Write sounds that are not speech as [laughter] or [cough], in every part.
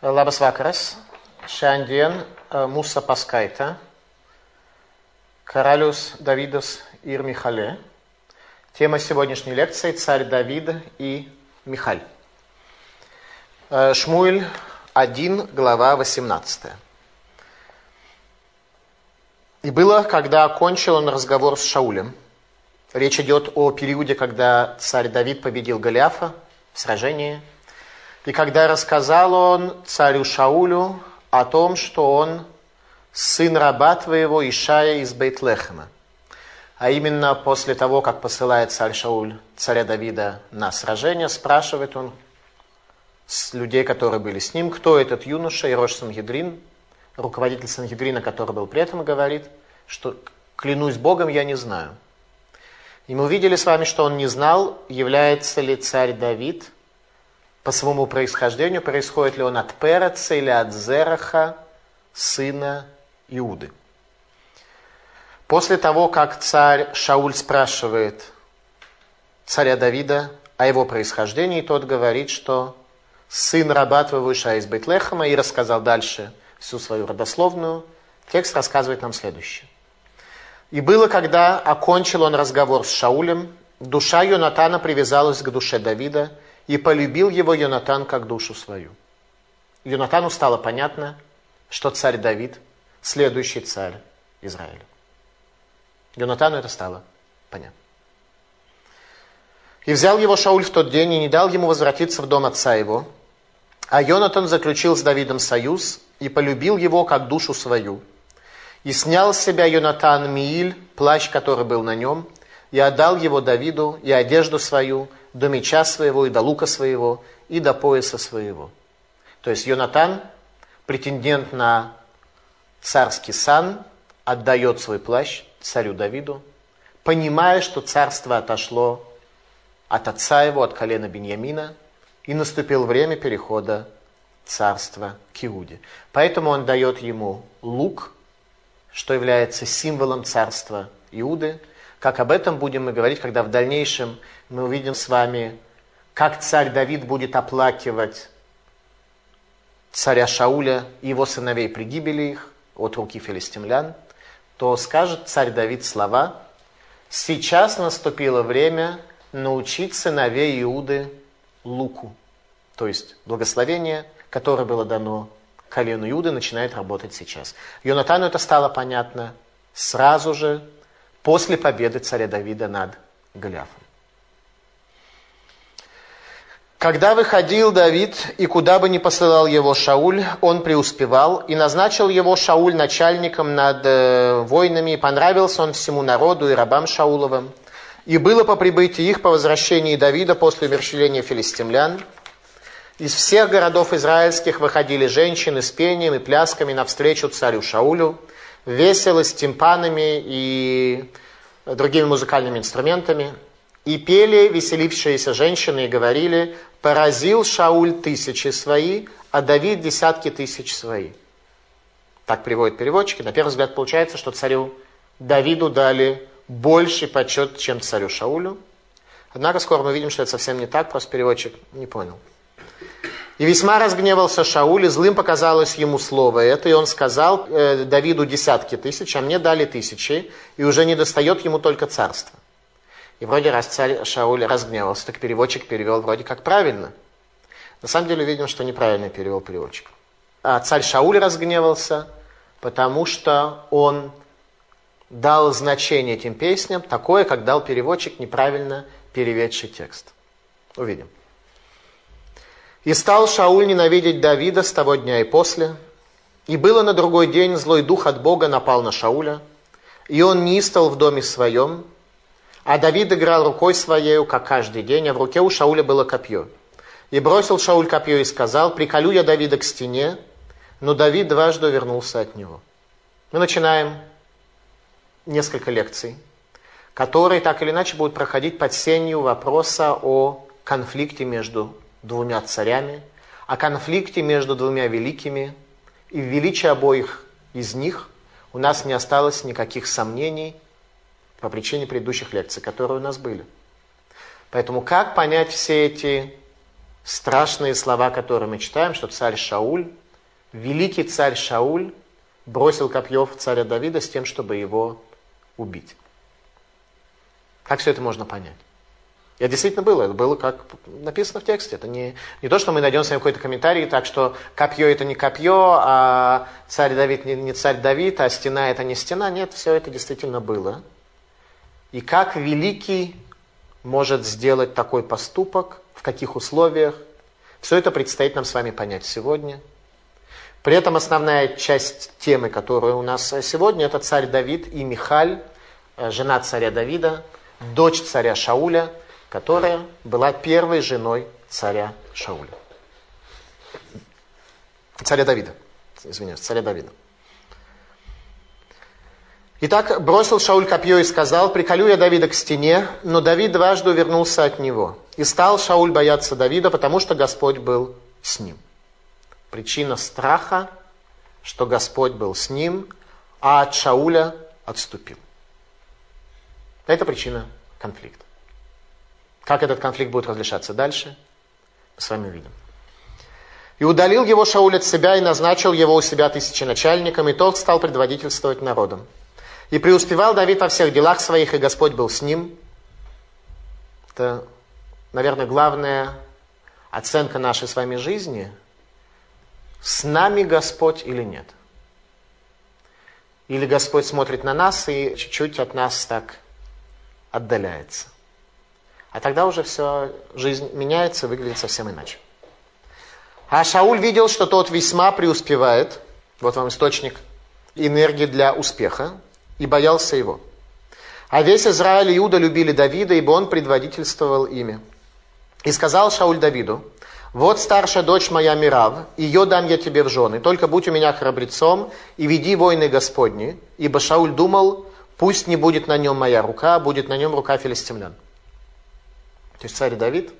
Labas vakaras. Šiandien mūsų paskaita Karalius Давидос ir Михале. Тема сегодняшней лекции «Царь Давид и Михаль». Шмуэль 1, глава 18. «И было, когда окончил он разговор с Шаулем». Речь идет о периоде, когда царь Давид победил Голиафа в сражении – и когда рассказал он царю Шаулю о том, что он сын раба твоего Ишая из Бейтлехема, а именно после того, как посылает царь Шауль царя Давида на сражение, спрашивает он с людей, которые были с ним, кто этот юноша, Ирош Сангедрин, руководитель Сангедрина, который был при этом, говорит, что клянусь Богом, я не знаю. И мы увидели с вами, что он не знал, является ли царь Давид – по своему происхождению, происходит ли он от Переца или от Зераха, сына Иуды. После того, как царь Шауль спрашивает царя Давида о его происхождении, тот говорит, что сын раба твоего Иша из Бейтлехема, и рассказал дальше всю свою родословную, текст рассказывает нам следующее. «И было, когда окончил он разговор с Шаулем, душа Йонатана привязалась к душе Давида, и полюбил его Йонатан как душу свою. Йонатану стало понятно, что царь Давид – следующий царь Израиля. Йонатану это стало понятно. И взял его Шауль в тот день и не дал ему возвратиться в дом отца его. А Йонатан заключил с Давидом союз и полюбил его как душу свою. И снял с себя Йонатан Мииль, плащ, который был на нем, и отдал его Давиду и одежду свою – до меча своего, и до лука своего, и до пояса своего. То есть Йонатан, претендент на царский сан, отдает свой плащ царю Давиду, понимая, что царство отошло от отца его, от колена Беньямина, и наступило время перехода царства к Иуде. Поэтому он дает ему лук, что является символом царства Иуды, как об этом будем мы говорить, когда в дальнейшем мы увидим с вами, как царь Давид будет оплакивать царя Шауля и его сыновей при гибели их от руки филистимлян, то скажет царь Давид слова «Сейчас наступило время научить сыновей Иуды луку». То есть благословение, которое было дано колену Иуды, начинает работать сейчас. Йонатану это стало понятно сразу же после победы царя Давида над Голиафом. Когда выходил Давид, и куда бы ни посылал его Шауль, он преуспевал, и назначил его Шауль начальником над э, войнами, и понравился он всему народу и рабам Шауловым. И было по прибытии их по возвращении Давида после умерщвления филистимлян. Из всех городов израильских выходили женщины с пением и плясками навстречу царю Шаулю, весело с тимпанами и другими музыкальными инструментами. И пели веселившиеся женщины и говорили, поразил Шауль тысячи свои, а Давид десятки тысяч свои. Так приводят переводчики. На первый взгляд получается, что царю Давиду дали больший почет, чем царю Шаулю. Однако скоро мы видим, что это совсем не так, просто переводчик не понял. И весьма разгневался Шауль, и злым показалось ему слово это, и он сказал э, Давиду десятки тысяч, а мне дали тысячи, и уже не достает ему только царство. И вроде раз царь Шауль разгневался, так переводчик перевел вроде как правильно. На самом деле видим, что неправильно перевел переводчик. А царь Шауль разгневался, потому что он дал значение этим песням такое, как дал переводчик, неправильно переведший текст. Увидим. И стал Шауль ненавидеть Давида с того дня и после. И было на другой день злой дух от Бога напал на Шауля, и он нистал в доме своем, а Давид играл рукой своею, как каждый день, а в руке у Шауля было копье. И бросил Шауль копье и сказал, приколю я Давида к стене, но Давид дважды вернулся от него. Мы начинаем несколько лекций, которые так или иначе будут проходить под сенью вопроса о конфликте между двумя царями, о конфликте между двумя великими, и в величии обоих из них у нас не осталось никаких сомнений по причине предыдущих лекций, которые у нас были. Поэтому как понять все эти страшные слова, которые мы читаем, что царь Шауль, великий царь Шауль, бросил копье в царя Давида с тем, чтобы его убить. Как все это можно понять? Это действительно было, это было как написано в тексте. Это не, не то, что мы найдем с вами какой-то комментарий, так что копье это не копье, а царь Давид не, не царь Давид, а стена это не стена. Нет, все это действительно было. И как великий может сделать такой поступок, в каких условиях, все это предстоит нам с вами понять сегодня. При этом основная часть темы, которая у нас сегодня, это царь Давид и Михаль, э, жена царя Давида, дочь царя Шауля – которая была первой женой царя Шауля. Царя Давида. Извиняюсь, царя Давида. Итак, бросил Шауль копье и сказал, приколю я Давида к стене, но Давид дважды увернулся от него. И стал Шауль бояться Давида, потому что Господь был с ним. Причина страха, что Господь был с ним, а от Шауля отступил. Это причина конфликта. Как этот конфликт будет разрешаться дальше, мы с вами увидим. И удалил его Шауль от себя и назначил его у себя тысяченачальником, и тот стал предводительствовать народом. И преуспевал Давид во всех делах своих, и Господь был с ним. Это, наверное, главная оценка нашей с вами жизни. С нами Господь или нет? Или Господь смотрит на нас и чуть-чуть от нас так отдаляется? А тогда уже все, жизнь меняется, выглядит совсем иначе. А Шауль видел, что тот весьма преуспевает. Вот вам источник энергии для успеха. И боялся его. А весь Израиль и Иуда любили Давида, ибо он предводительствовал ими. И сказал Шауль Давиду, вот старшая дочь моя Мирав, ее дам я тебе в жены, только будь у меня храбрецом и веди войны Господни, ибо Шауль думал, пусть не будет на нем моя рука, а будет на нем рука филистимлян. То есть царь Давид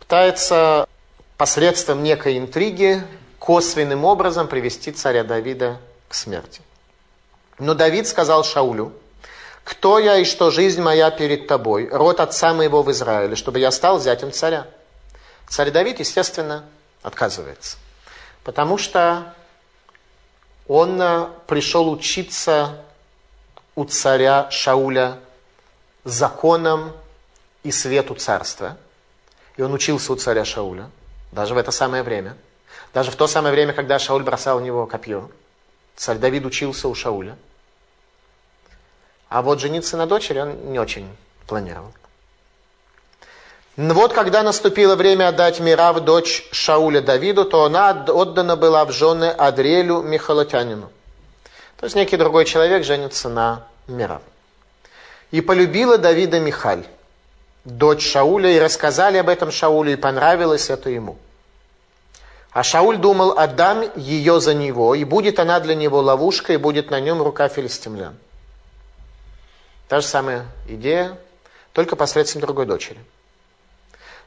пытается посредством некой интриги косвенным образом привести царя Давида к смерти. Но Давид сказал Шаулю, «Кто я и что жизнь моя перед тобой, род отца моего в Израиле, чтобы я стал зятем царя?» Царь Давид, естественно, отказывается, потому что он э, пришел учиться у царя Шауля законам и свету царства. И он учился у царя Шауля, даже в это самое время. Даже в то самое время, когда Шауль бросал в него копье. Царь Давид учился у Шауля. А вот жениться на дочери он не очень планировал. Но вот когда наступило время отдать Мирав, дочь Шауля Давиду, то она отдана была в жены Адрелю Михалотянину. То есть некий другой человек женится на Мирав. И полюбила Давида Михаль дочь Шауля, и рассказали об этом Шаулю, и понравилось это ему. А Шауль думал, отдам ее за него, и будет она для него ловушкой, и будет на нем рука филистимлян. Та же самая идея, только посредством другой дочери.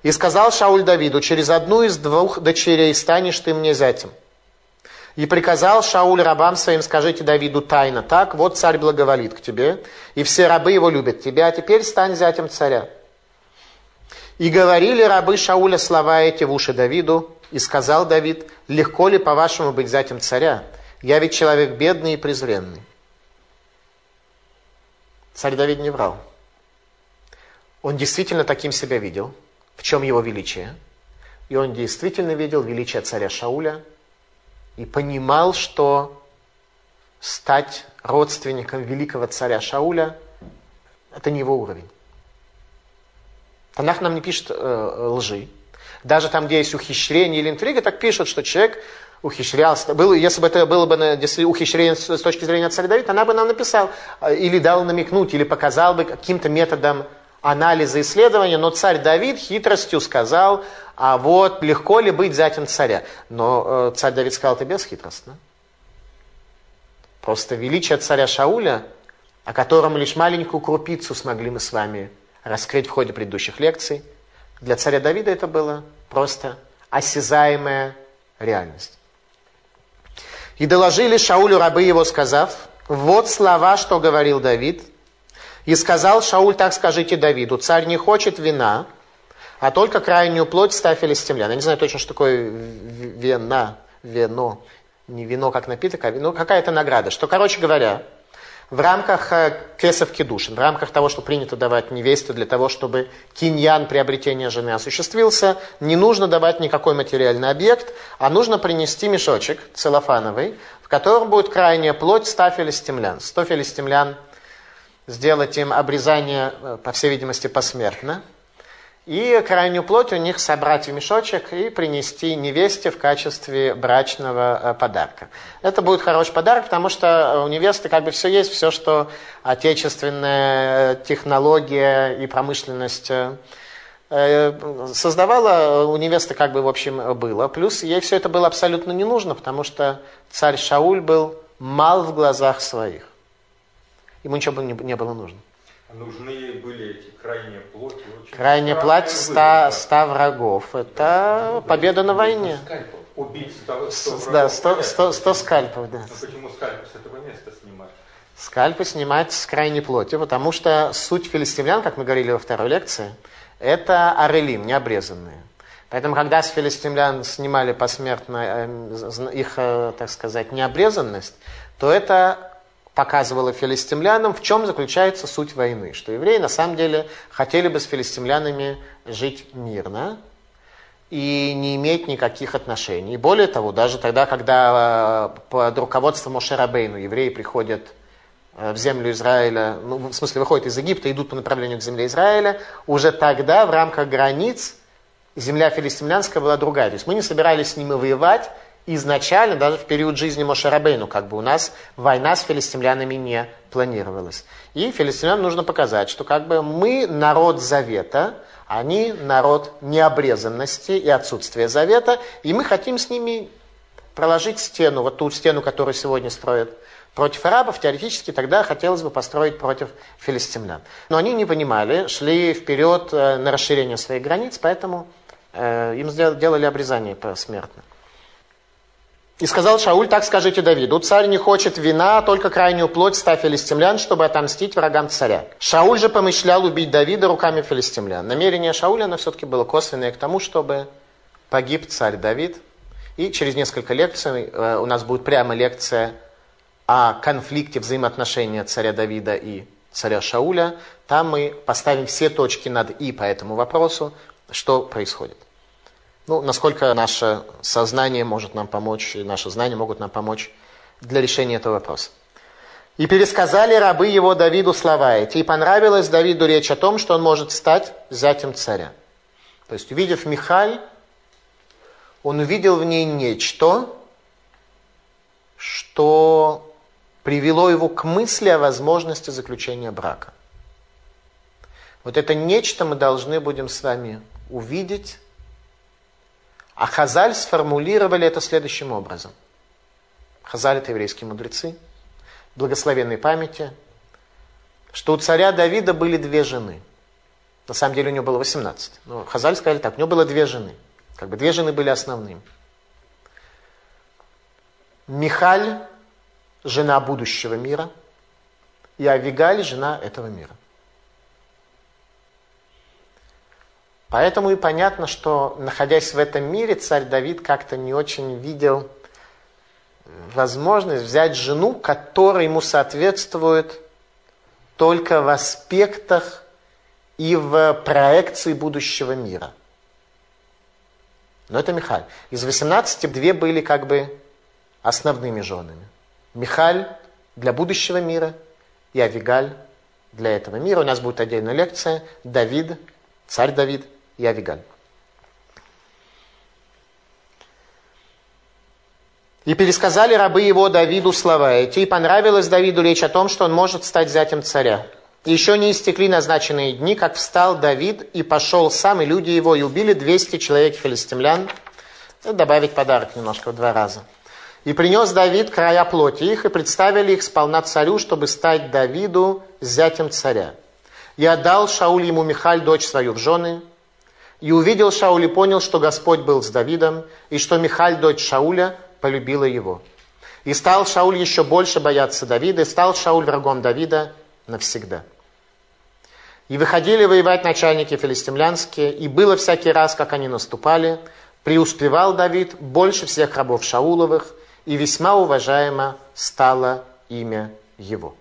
И сказал Шауль Давиду, через одну из двух дочерей станешь ты мне зятем. И приказал Шауль рабам своим, скажите Давиду тайно так, вот царь благоволит к тебе, и все рабы его любят тебя, а теперь стань зятем царя. И говорили рабы Шауля слова эти в уши Давиду, и сказал Давид, легко ли по-вашему быть зятем царя? Я ведь человек бедный и презренный. Царь Давид не врал. Он действительно таким себя видел, в чем его величие. И он действительно видел величие царя Шауля и понимал, что стать родственником великого царя Шауля – это не его уровень. Танах нам не пишет э, лжи. Даже там, где есть ухищрение или интрига, так пишут, что человек ухищрялся. Было, если бы это было бы если ухищрение с, точки зрения царя Давида, она бы нам написал, э, или дал намекнуть, или показал бы каким-то методом анализа исследования, но царь Давид хитростью сказал, а вот легко ли быть зятем царя. Но э, царь Давид сказал это бесхитростно. Просто величие царя Шауля, о котором лишь маленькую крупицу смогли мы с вами раскрыть в ходе предыдущих лекций. Для царя Давида это было просто осязаемая реальность. И доложили Шаулю рабы его, сказав, вот слова, что говорил Давид. И сказал Шауль, так скажите Давиду, царь не хочет вина, а только крайнюю плоть ставь филистимлян. Я не знаю точно, что такое вина, вино, не вино как напиток, а вино, какая-то награда. Что, короче говоря, в рамках э, кесов кедушин, в рамках того, что принято давать невесте для того, чтобы киньян приобретения жены осуществился, не нужно давать никакой материальный объект, а нужно принести мешочек целлофановый, в котором будет крайняя плоть 100 филистимлян. 100 филистимлян сделать им обрезание, э, по всей видимости, посмертно – и крайнюю плоть у них собрать в мешочек и принести невесте в качестве брачного э, подарка. Это будет хороший подарок, потому что у невесты как бы все есть, все, что отечественная технология и промышленность э, создавала, у невесты как бы в общем было. Плюс ей все это было абсолютно не нужно, потому что царь Шауль был мал в глазах своих. Ему ничего не было нужно. Нужны были эти крайние плоти. Очень Крайняя плоть ста, ста врагов. Это ну, победа на войне. Убить 100, 100 врагов. Да, 100, 100, 100 скальпов, да. Но ну, почему скальпы с этого места снимать? Скальпы снимать с крайней плоти, потому что суть филистимлян, как мы говорили во второй лекции, это арелим, необрезанные. Поэтому, когда с филистимлян снимали посмертно э, их, э, так сказать, необрезанность, то это показывала филистимлянам, в чем заключается суть войны. Что евреи на самом деле хотели бы с филистимлянами жить мирно и не иметь никаких отношений. Более того, даже тогда, когда э, под руководством Мошерабейну евреи приходят э, в землю Израиля, ну, в смысле, выходят из Египта, идут по направлению к земле Израиля, уже тогда в рамках границ земля филистимлянская была другая. То есть мы не собирались с ними воевать, изначально, даже в период жизни Мошарабейну, как бы у нас война с филистимлянами не планировалась. И филистимлянам нужно показать, что как бы мы народ завета, они народ необрезанности и отсутствия завета, и мы хотим с ними проложить стену, вот ту стену, которую сегодня строят против арабов, теоретически тогда хотелось бы построить против филистимлян. Но они не понимали, шли вперед э, на расширение своих границ, поэтому э, им сделали обрезание посмертно. И сказал Шауль, так скажите Давиду, царь не хочет вина, а только крайнюю плоть ста филистимлян, чтобы отомстить врагам царя. Шауль же помышлял убить Давида руками филистимлян. Намерение Шауля, оно все-таки было косвенное к тому, чтобы погиб царь Давид. И через несколько лекций э, у нас будет прямо лекция о конфликте взаимоотношения царя Давида и царя Шауля. Там мы поставим все точки над «и» по этому вопросу, что происходит. Ну, насколько наше сознание может нам помочь, и наши знания могут нам помочь для решения этого вопроса. И пересказали рабы его Давиду слова эти. И понравилась Давиду речь о том, что он может стать зятем царя. То есть, увидев Михаль, он увидел в ней нечто, что привело его к мысли о возможности заключения брака. Вот это нечто мы должны будем с вами увидеть а Хазаль сформулировали это следующим образом. Хазаль это еврейские мудрецы, благословенной памяти, что у царя Давида были две жены. На самом деле у него было 18. Но Хазаль сказали так, у него было две жены. Как бы две жены были основными. Михаль, жена будущего мира, и Авигаль, жена этого мира. Поэтому и понятно, что находясь в этом мире, царь Давид как-то не очень видел возможность взять жену, которая ему соответствует только в аспектах и в проекции будущего мира. Но это Михаль. Из 18 две были как бы основными женами. Михаль для будущего мира и Авигаль для этого мира. У нас будет отдельная лекция. Давид, царь Давид – и Авигаль. И пересказали рабы его Давиду слова эти, и понравилось Давиду речь о том, что он может стать зятем царя. И еще не истекли назначенные дни, как встал Давид и пошел сам, и люди его, и убили 200 человек филистимлян. Добавить подарок немножко в два раза. И принес Давид края плоти их, и представили их сполна царю, чтобы стать Давиду зятем царя. И отдал Шауль ему Михаль, дочь свою, в жены, и увидел Шауль и понял, что Господь был с Давидом, и что Михаль, дочь Шауля, полюбила его. И стал Шауль еще больше бояться Давида, и стал Шауль врагом Давида навсегда. И выходили воевать начальники филистимлянские, и было всякий раз, как они наступали, преуспевал Давид больше всех рабов Шауловых, и весьма уважаемо стало имя его.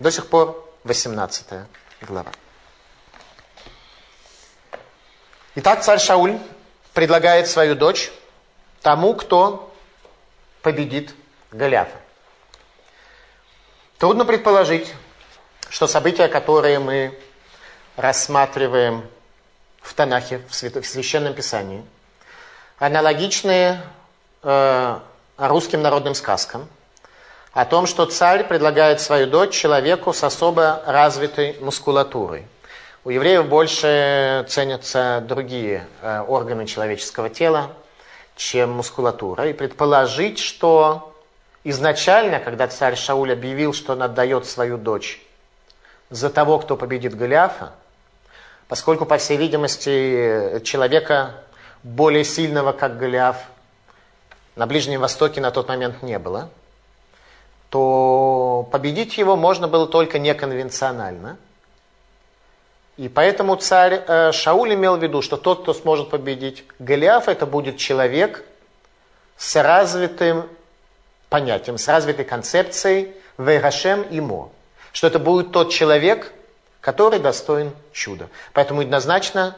До сих пор 18 глава. Итак, царь Шауль предлагает свою дочь тому, кто победит Голиафа. Трудно предположить, что события, которые мы рассматриваем в Танахе, в Священном Писании, аналогичные э, русским народным сказкам о том, что царь предлагает свою дочь человеку с особо развитой мускулатурой – у евреев больше ценятся другие э, органы человеческого тела, чем мускулатура. И предположить, что изначально, когда царь Шауль объявил, что он отдает свою дочь за того, кто победит Голиафа, поскольку, по всей видимости, человека более сильного, как Голиаф, на Ближнем Востоке на тот момент не было, то победить его можно было только неконвенционально – и поэтому царь э, Шауль имел в виду, что тот, кто сможет победить Голиафа, это будет человек с развитым понятием, с развитой концепцией Вейрашем Имо. Что это будет тот человек, который достоин чуда. Поэтому однозначно,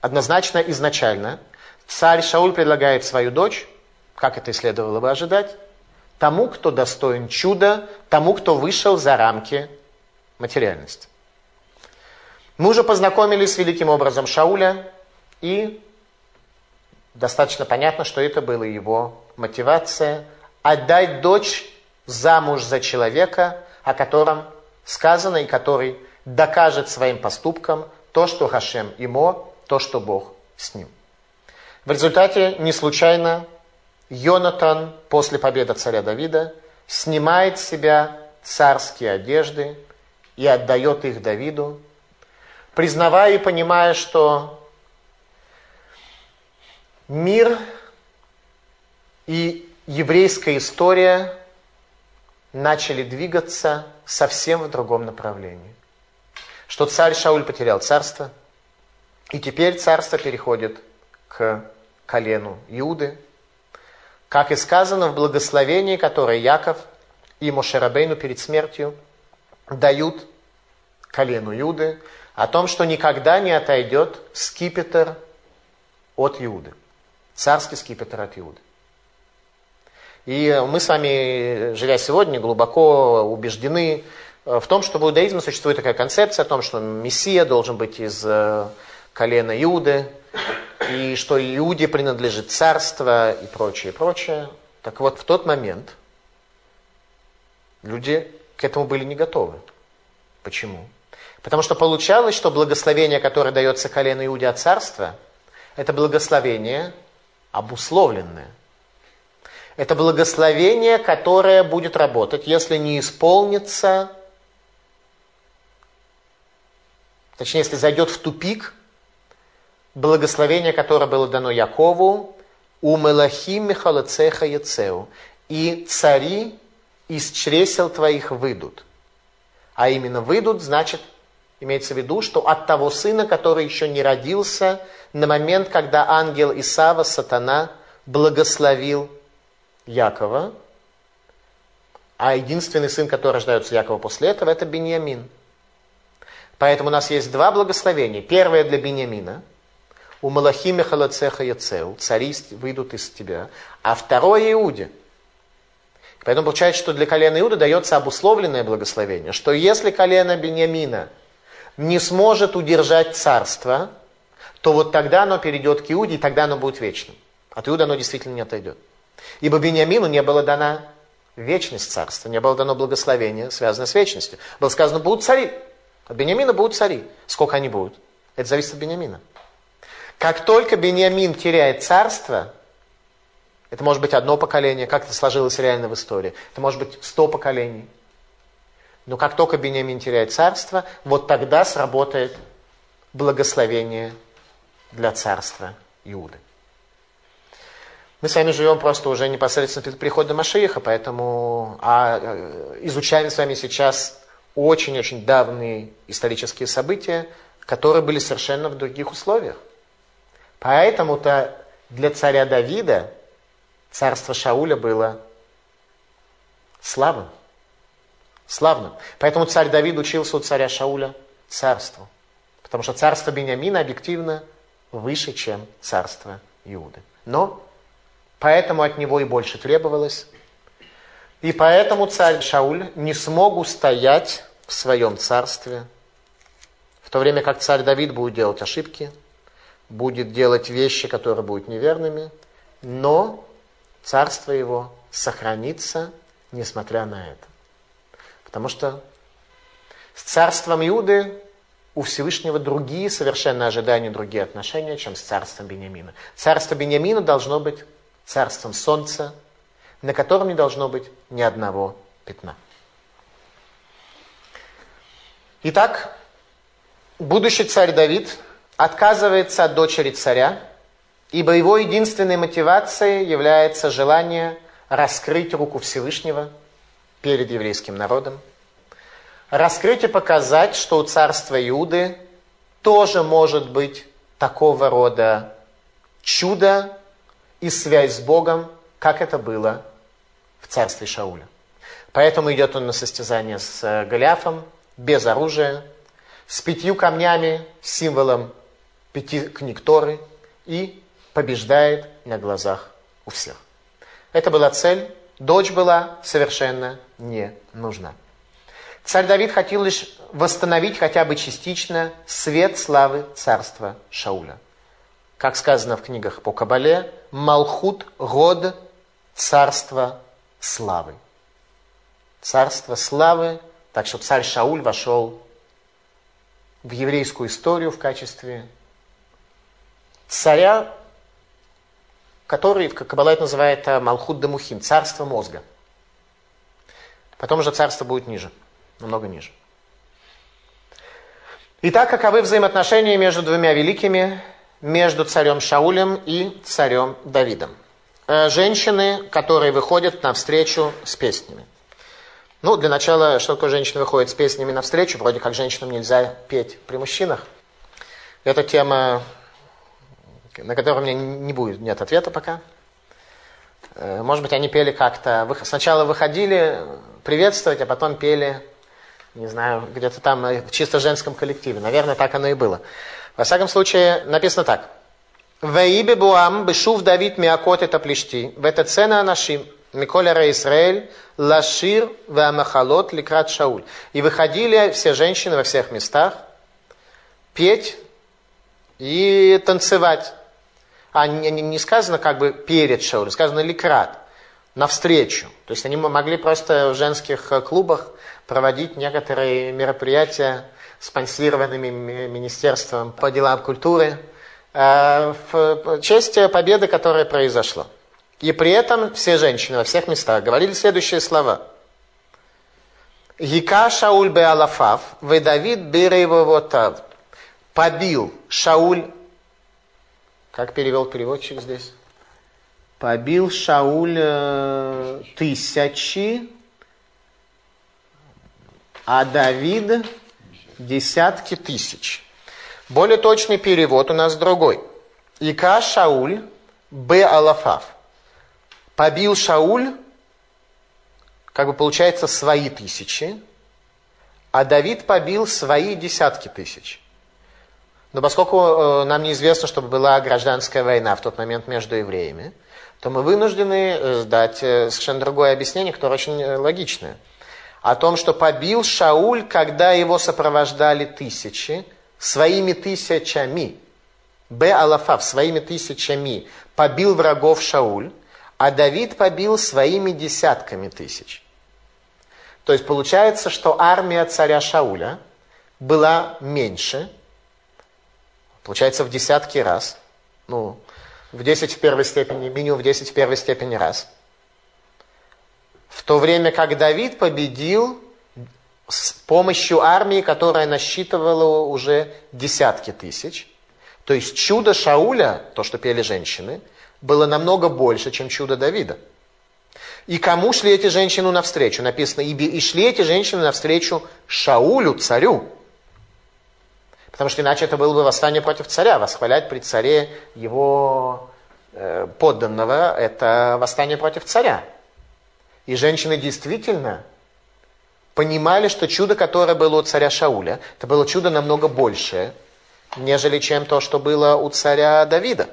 однозначно изначально царь Шауль предлагает свою дочь, как это и следовало бы ожидать, тому, кто достоин чуда, тому, кто вышел за рамки материальности. Мы уже познакомились с великим образом Шауля, и достаточно понятно, что это была его мотивация отдать дочь замуж за человека, о котором сказано и который докажет своим поступкам то, что Хашем ему, то, что Бог с ним. В результате не случайно Йонатан после победы царя Давида снимает с себя царские одежды и отдает их Давиду, признавая и понимая, что мир и еврейская история начали двигаться совсем в другом направлении. Что царь Шауль потерял царство, и теперь царство переходит к колену Иуды, как и сказано в благословении, которое Яков и Мошерабейну перед смертью дают колену Иуды, о том, что никогда не отойдет скипетр от Иуды. Царский скипетр от Иуды. И мы с вами, живя сегодня, глубоко убеждены э, в том, что в иудаизме существует такая концепция о том, что Мессия должен быть из э, колена Иуды, и что Иуде принадлежит царство и прочее, прочее. Так вот, в тот момент люди к этому были не готовы. Почему? Потому что получалось, что благословение, которое дается колену Иуде от царства, это благословение обусловленное. Это благословение, которое будет работать, если не исполнится, точнее, если зайдет в тупик, благословение, которое было дано Якову, у Мелахим Михалацеха Яцеу, и цари из чресел твоих выйдут. А именно выйдут, значит, Имеется в виду, что от того сына, который еще не родился, на момент, когда ангел Исава, сатана, благословил Якова, а единственный сын, который рождается Якова после этого, это Беньямин. Поэтому у нас есть два благословения. Первое для Беньямина. У Малахиме Халацеха Яцеу. Цари выйдут из тебя. А второе Иуде. Поэтому получается, что для колена Иуда дается обусловленное благословение, что если колено Беньямина – не сможет удержать царство, то вот тогда оно перейдет к Иуде, и тогда оно будет вечным. От Иуда оно действительно не отойдет. Ибо Бениамину не было дана вечность царства, не было дано благословение, связанное с вечностью. Было сказано, будут цари. От Бениамина будут цари. Сколько они будут? Это зависит от Бениамина. Как только Бениамин теряет царство, это может быть одно поколение, как это сложилось реально в истории. Это может быть сто поколений. Но как только Бениамин теряет царство, вот тогда сработает благословение для царства Иуды. Мы с вами живем просто уже непосредственно перед приходом Машииха, поэтому а, э, изучаем с вами сейчас очень-очень давние исторические события, которые были совершенно в других условиях. Поэтому-то для царя Давида царство Шауля было славным. Славным. Поэтому царь Давид учился у царя Шауля царству. Потому что царство Бениамина объективно выше, чем царство Иуды. Но поэтому от него и больше требовалось. И поэтому царь Шауль не смог устоять в своем царстве, в то время как царь Давид будет делать ошибки, будет делать вещи, которые будут неверными, но царство его сохранится, несмотря на это. Потому что с царством Иуды у Всевышнего другие совершенно ожидания, другие отношения, чем с царством Бениамина. Царство Бениамина должно быть царством солнца, на котором не должно быть ни одного пятна. Итак, будущий царь Давид отказывается от дочери царя, ибо его единственной мотивацией является желание раскрыть руку Всевышнего перед еврейским народом, раскрыть и показать, что у царства Иуды тоже может быть такого рода чудо и связь с Богом, как это было в царстве Шауля. Поэтому идет он на состязание с э, Голиафом, без оружия, с пятью камнями, символом пяти книг Торы, и побеждает на глазах у всех. Это была цель, дочь была совершенно не нужна. Царь Давид хотел лишь восстановить хотя бы частично свет славы царства Шауля. Как сказано в книгах по Кабале, Малхут Год царство славы. Царство славы, так что царь Шауль вошел в еврейскую историю в качестве царя, который в Каббала это называет э, Малхут Дамухим, царство мозга. Потом уже царство будет ниже, намного ниже. Итак, каковы взаимоотношения между двумя великими, между царем Шаулем и царем Давидом? Э, женщины, которые выходят навстречу с песнями. Ну, для начала, что такое женщина выходит с песнями навстречу? Вроде как женщинам нельзя петь при мужчинах. Это тема на котором у меня не будет, нет ответа пока. Э, может быть, они пели как-то... Сначала выходили приветствовать, а потом пели, не знаю, где-то там э, в чисто женском коллективе. Наверное, так оно и было. Во всяком случае, написано так. Ваибе буам бешув Давид миакот это плешти. В это цена нашим. Миколя Израиль, Лашир, Вамахалот, Ликрат Шауль. И выходили все женщины во всех местах петь и танцевать а не, не сказано как бы перед шоу, сказано ликрат, навстречу. То есть они могли просто в женских э, клубах проводить некоторые мероприятия, спонсированными Министерством по делам культуры, э, в честь победы, которая произошла. И при этом все женщины во всех местах говорили следующие слова. Гика Шауль бе Алафав, вы Давид Бирейвовотав. Побил Шауль как перевел переводчик здесь? Побил Шауль э, тысячи, а Давид десятки тысяч. Более точный перевод у нас другой. Ика Шауль Б. Алафав. Побил Шауль, как бы получается, свои тысячи, а Давид побил свои десятки тысяч. Но поскольку э, нам неизвестно, чтобы была гражданская война в тот момент между евреями, то мы вынуждены э, дать э, совершенно другое объяснение, которое очень логичное. О том, что побил Шауль, когда его сопровождали тысячи, своими тысячами. Б. Алафав, своими тысячами побил врагов Шауль, а Давид побил своими десятками тысяч. То есть получается, что армия царя Шауля была меньше, Получается в десятки раз. Ну, в 10 в первой степени, минимум в 10 в первой степени раз. В то время как Давид победил с помощью армии, которая насчитывала уже десятки тысяч. То есть чудо Шауля, то, что пели женщины, было намного больше, чем чудо Давида. И кому шли эти женщины навстречу? Написано, и, шли эти женщины навстречу Шаулю, царю. Потому что иначе это было бы восстание против царя. Восхвалять при царе его э, подданного – это восстание против царя. И женщины действительно понимали, что чудо, которое было у царя Шауля, это было чудо намного большее, нежели чем то, что было у царя Давида.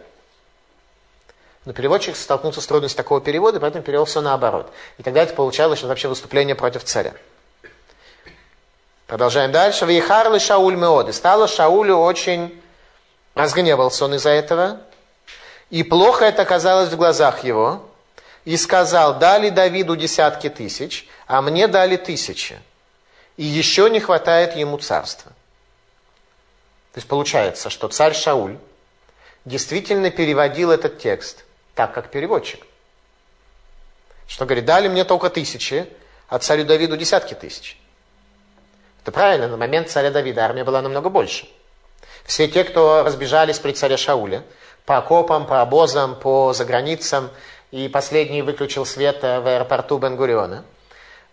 Но переводчик столкнулся с трудностью такого перевода, поэтому перевел все наоборот. И тогда это получалось, что вообще выступление против царя. Продолжаем дальше. Вейхарли Шауль Меоды. Стало Шаулю очень... Разгневался он из-за этого. И плохо это оказалось в глазах его. И сказал, дали Давиду десятки тысяч, а мне дали тысячи. И еще не хватает ему царства. То есть получается, что царь Шауль действительно переводил этот текст так, как переводчик. Что говорит, дали мне только тысячи, а царю Давиду десятки тысяч. Это правильно, на момент царя Давида армия была намного больше. Все те, кто разбежались при царе Шауле, по окопам, по обозам, по заграницам, и последний выключил свет в аэропорту Бенгуриона –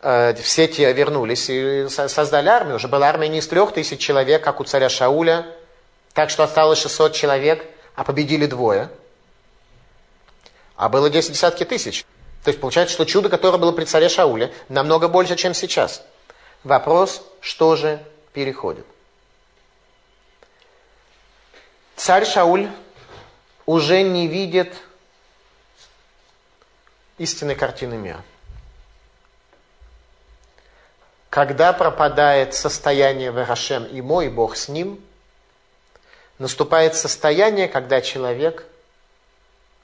Э, все те вернулись и создали армию. Уже была армия не из трех тысяч человек, как у царя Шауля, так что осталось 600 человек, а победили двое. А было 10 десятки тысяч. То есть получается, что чудо, которое было при царе Шауле, намного больше, чем сейчас. Вопрос, что же переходит? Царь Шауль уже не видит истинной картины мира. Когда пропадает состояние Варашем и мой Бог с ним, наступает состояние, когда человек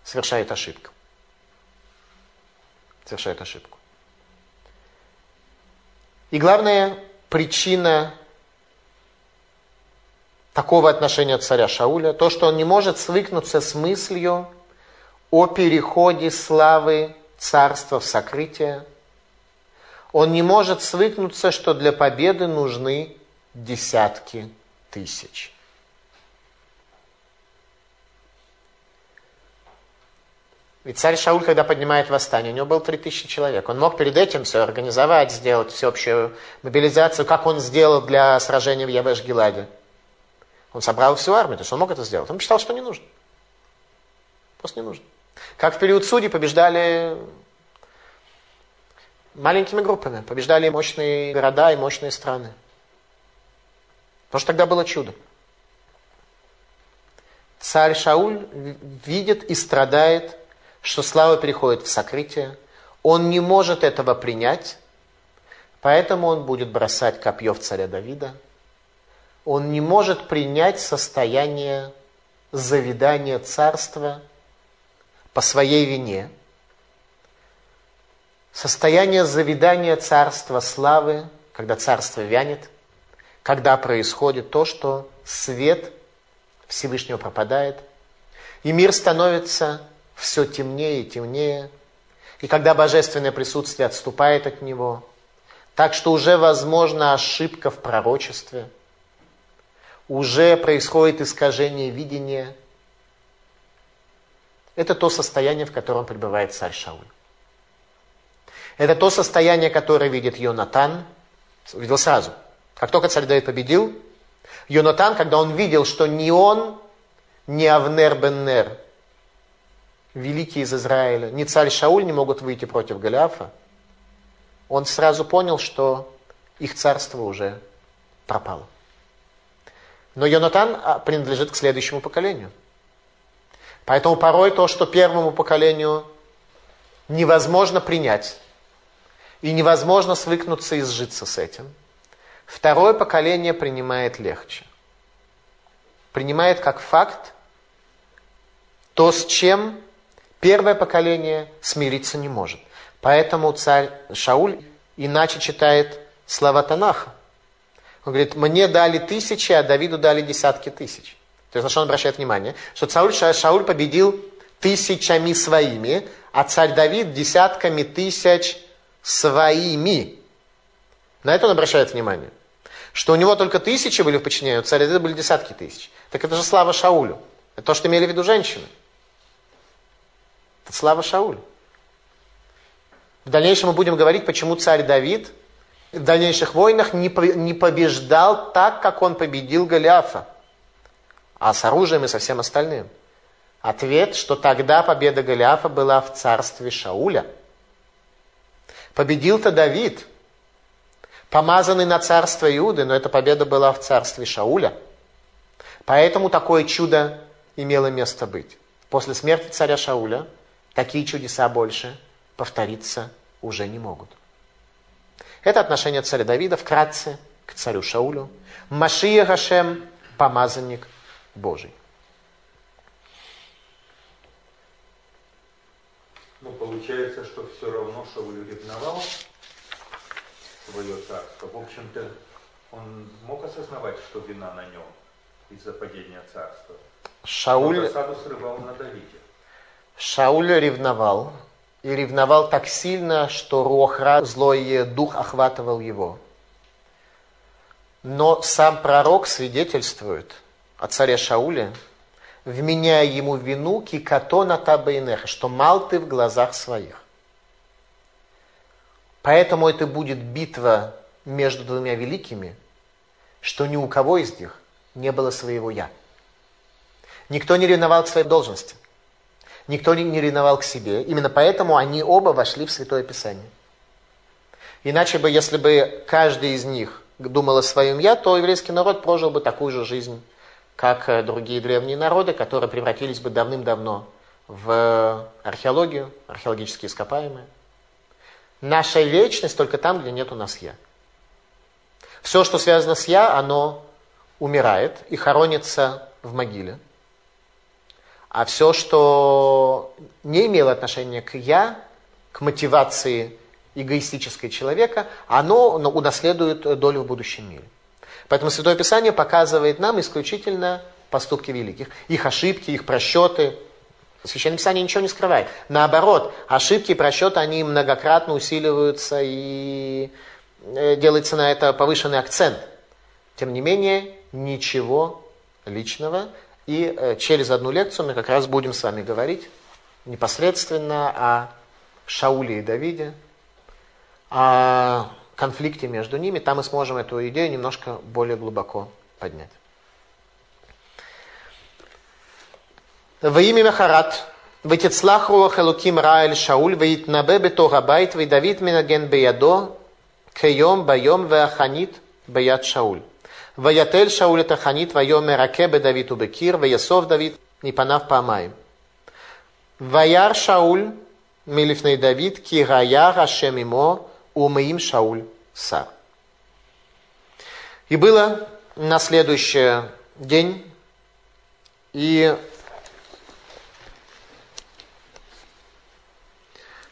совершает ошибку. Совершает ошибку. И главная причина такого отношения царя Шауля, то, что он не может свыкнуться с мыслью о переходе славы царства в сокрытие, он не может свыкнуться, что для победы нужны десятки тысяч. Ведь царь Шауль, когда поднимает восстание, у него было 3000 человек. Он мог перед этим все организовать, сделать всеобщую мобилизацию, как он сделал для сражения в Ябеш-Гиладе. Он собрал всю армию, то есть он мог это сделать. Он посчитал, что не нужно. Просто не нужно. Как в период судей побеждали маленькими группами, побеждали мощные города и мощные страны. Потому что тогда было чудо. Царь Шауль видит и страдает, что слава переходит в сокрытие. Он не может этого принять, поэтому он будет бросать копье в царя Давида. Он не может принять состояние завидания царства по своей вине – Состояние завидания царства славы, когда царство вянет, когда происходит то, что свет Всевышнего пропадает, и мир становится все темнее и темнее, и когда божественное присутствие отступает от него, так что уже возможна ошибка в пророчестве, уже происходит искажение видения. Это то состояние, в котором пребывает царь Шауль. Это то состояние, которое видит Йонатан, видел сразу. Как только царь Давид победил, Йонатан, когда он видел, что ни он, ни Авнер Беннер, великий из Израиля, ни царь Шауль не могут выйти против Голиафа, он сразу понял, что их царство уже пропало. Но Йонатан а, принадлежит к следующему поколению. Поэтому порой то, что первому поколению невозможно принять, и невозможно свыкнуться и сжиться с этим. Второе поколение принимает легче. Принимает как факт то, с чем первое поколение смириться не может. Поэтому царь Шауль иначе читает слова Танаха. Он говорит, мне дали тысячи, а Давиду дали десятки тысяч. То есть на что он обращает внимание? Что царь Шауль победил тысячами своими, а царь Давид десятками тысяч своими. На это он обращает внимание. Что у него только тысячи были в подчинении, у царя Давида были десятки тысяч. Так это же слава Шаулю. Это то, что имели в виду женщины. Слава Шаулю. В дальнейшем мы будем говорить, почему царь Давид в дальнейших войнах не, не побеждал так, как он победил Голиафа, а с оружием и со всем остальным. Ответ, что тогда победа Голиафа была в царстве Шауля. Победил-то Давид, помазанный на царство Иуды, но эта победа была в царстве Шауля. Поэтому такое чудо имело место быть. После смерти царя Шауля такие чудеса больше повториться уже не могут. Это отношение царя Давида вкратце к царю Шаулю. Машия Гашем, помазанник Божий. Ну, получается, что все равно Шауль ревновал свое царство. В общем-то, он мог осознавать, что вина на нем из-за падения царства. Шауль... Засаду срывал на Давиде. Шауль ревновал, и ревновал так сильно, что Руахра, злой дух, охватывал его. Но сам пророк свидетельствует о царе Шауле, вменяя ему вину кикатона табайнеха, что мал ты в глазах своих. Поэтому это будет битва между двумя великими, что ни у кого из них не было своего «я». Никто не ревновал к своей должности. Никто не ревновал к себе. Именно поэтому они оба вошли в Святое Писание. Иначе бы, если бы каждый из них думал о своем «я», то еврейский народ прожил бы такую же жизнь, как э, другие древние народы, которые превратились бы давным-давно в археологию, археологические ископаемые. Наша вечность только там, где нет у нас «я». Все, что связано с «я», оно умирает и хоронится в могиле – а все, что не имело отношения к «я», к мотивации эгоистической человека, оно унаследует долю в будущем мире. Поэтому Святое Писание показывает нам исключительно поступки великих, их ошибки, их просчеты. Священное Писание ничего не скрывает. Наоборот, ошибки и просчеты, они многократно усиливаются и э, делается на это повышенный акцент. Тем не менее, ничего личного, и э, через одну лекцию мы как раз будем с вами говорить непосредственно о Шауле и Давиде, о конфликте между ними. Там мы сможем эту идею немножко более глубоко поднять. Во имя Махарат, ותצלח רוח אלוקים רע אל שאול, ויתנבא בתוך הבית, ודוד מנגן בידו, כיום ביום והחנית ביד שאול. Ваятель Шауль это ханит, вайоме ракебе Давид убекир, ваясов Давид, не панав памаем. Ваяр Шауль, милифный Давид, кирая Рашем имо, умеим Шауль сар. И было на следующий день, и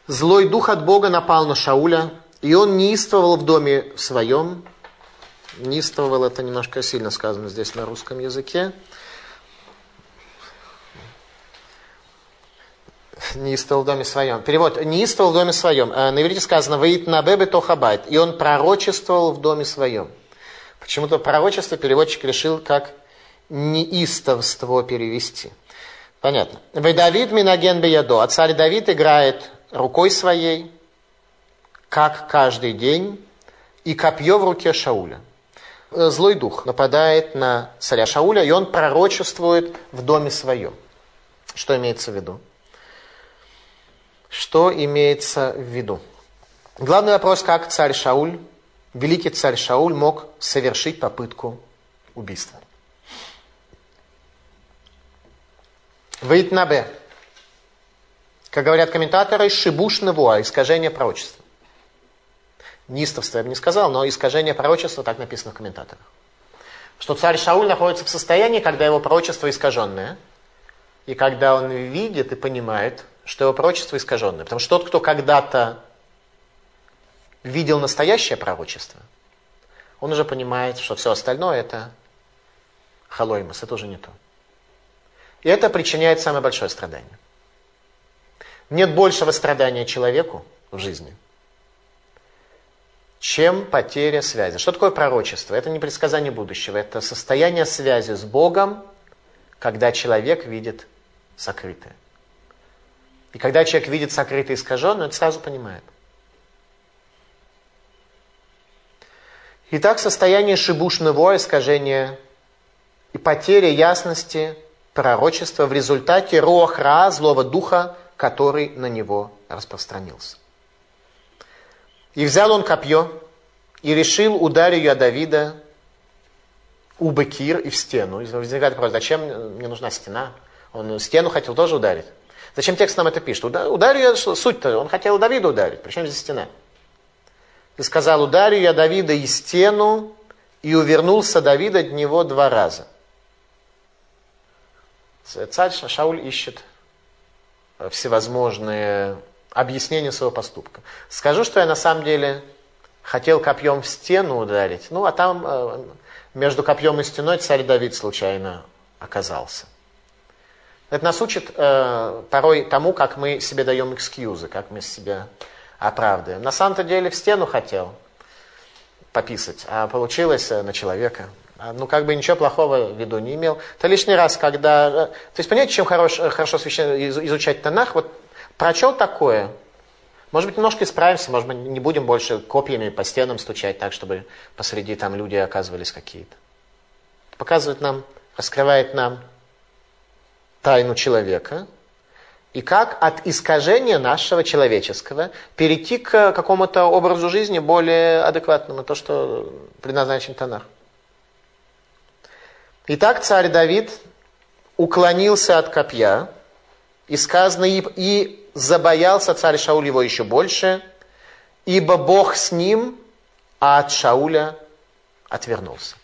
злой дух от Бога напал на Шауля, и он неистовал в доме своем, Нистовал это немножко сильно сказано здесь на русском языке. Неистовал в доме своем. Перевод. Неистовал в доме своем. Э, на иврите сказано «Ваит на бебе тохабайт». И он пророчествовал в доме своем. Почему-то пророчество переводчик решил как неистовство перевести. Понятно. Вы Давид Минаген Беядо. А царь Давид играет рукой своей, как каждый день, и копье в руке Шауля. Э, злой дух нападает на царя Шауля, и он пророчествует в доме своем. Что имеется в виду? Что имеется в виду? Главный вопрос, как царь Шауль, великий царь Шауль мог совершить попытку убийства. Вейтнабе. Как говорят комментаторы, шибуш навуа, искажение пророчества неистовство я бы не сказал, но искажение пророчества, так написано в комментаторах. Что царь Шауль находится в состоянии, когда его пророчество искаженное, и когда он видит и понимает, что его пророчество искаженное. Потому что тот, кто когда-то видел настоящее пророчество, он уже понимает, что все остальное это халоймас, это уже не то. И это причиняет самое большое страдание. Нет большего страдания человеку в жизни – чем потеря связи. Что такое пророчество? Это не предсказание будущего, это состояние связи с Богом, когда человек видит сокрытое. И когда человек видит сокрытое искаженное, он сразу понимает. Итак, состояние шибушного искажения и потеря ясности пророчества в результате рохра, злого духа, который на него распространился. И взял он копье и решил ударить Давида у Бекир и в стену. И возникает вопрос, зачем мне нужна стена? Он стену хотел тоже ударить. Зачем текст нам это пишет? Ударю я, суть-то, он хотел Давида ударить. Причем здесь стена? И сказал, ударю я Давида и стену, и увернулся Давид от него два раза. Царь Шауль ищет всевозможные объяснения своего поступка. Скажу, что я на самом деле хотел копьем в стену ударить, ну а там э, между копьем и стеной царь Давид случайно оказался. Это нас учит э, порой тому, как мы себе даем экскьюзы, как мы себя оправдываем. На самом-то деле в стену хотел пописать, а получилось э, на человека. А, ну, как бы ничего плохого в виду не имел. Это лишний раз, когда... Э, то есть, понимаете, чем хорош, хорошо изучать Танах? Вот прочел такое, может быть, немножко исправимся, может быть, не будем больше копьями по стенам стучать так, чтобы посреди там люди оказывались какие-то. Показывает нам, раскрывает нам тайну человека, и как от искажения нашего человеческого перейти к какому-то образу жизни более адекватному, то, что предназначен Танах. Итак, царь Давид уклонился от копья, и сказано, и, и забоялся царь Шауль его еще больше, ибо Бог с ним, а от Шауля отвернулся.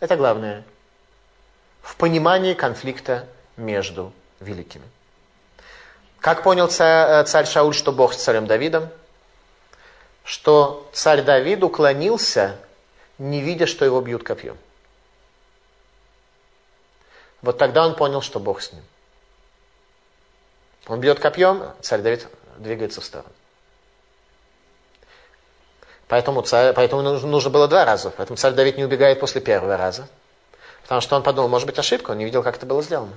Это главное в понимании конфликта между великими. Как понял царь, царь Шауль, что Бог с царем Давидом? Что царь Давид уклонился, не видя, что его бьют копьем. Вот тогда он понял, что Бог с ним. Он бьет копьем, царь Давид двигается в сторону. Поэтому, царь, поэтому нужно было два раза. Поэтому царь Давид не убегает после первого раза. Потому что он подумал, может быть, ошибка, он не видел, как это было сделано.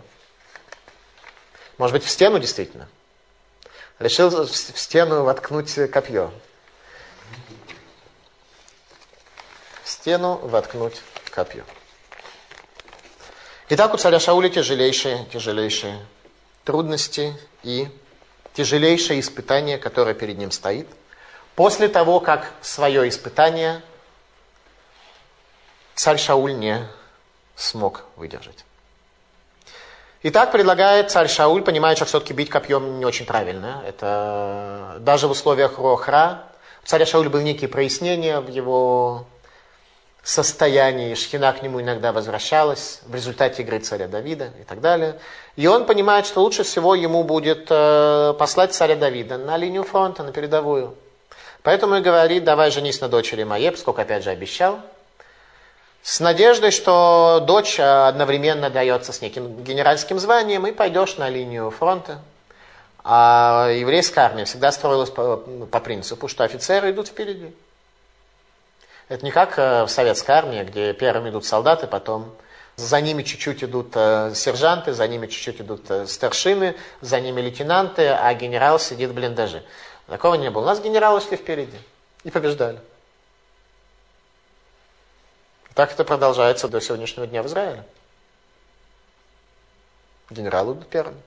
Может быть, в стену действительно. Решил в стену воткнуть копье. В стену воткнуть копье. Итак, у царя Шауля тяжелейшие, тяжелейшие трудности и тяжелейшее испытание, которое перед ним стоит. После того, как свое испытание царь Шауль не смог выдержать. Итак, предлагает царь Шауль, понимая, что все-таки бить копьем не очень правильно. Это даже в условиях Рохра. У царя Шауля были некие прояснения в его состоянии, Шхина к нему иногда возвращалась в результате игры царя Давида и так далее. И он понимает, что лучше всего ему будет э, послать царя Давида на линию фронта, на передовую. Поэтому и говорит, давай женись на дочери моей, поскольку опять же обещал. С надеждой, что дочь одновременно дается с неким генеральским званием, и пойдешь на линию фронта. А еврейская армия всегда строилась по, по принципу, что офицеры идут впереди. Это не как э, в советской армии, где первыми идут солдаты, потом за ними чуть-чуть идут э, сержанты, за ними чуть-чуть идут э, старшины, за ними лейтенанты, а генерал сидит в блиндаже. Такого не было. У нас генералы шли впереди и побеждали. Так это продолжается до сегодняшнего дня в Израиле. Генералы идут первыми.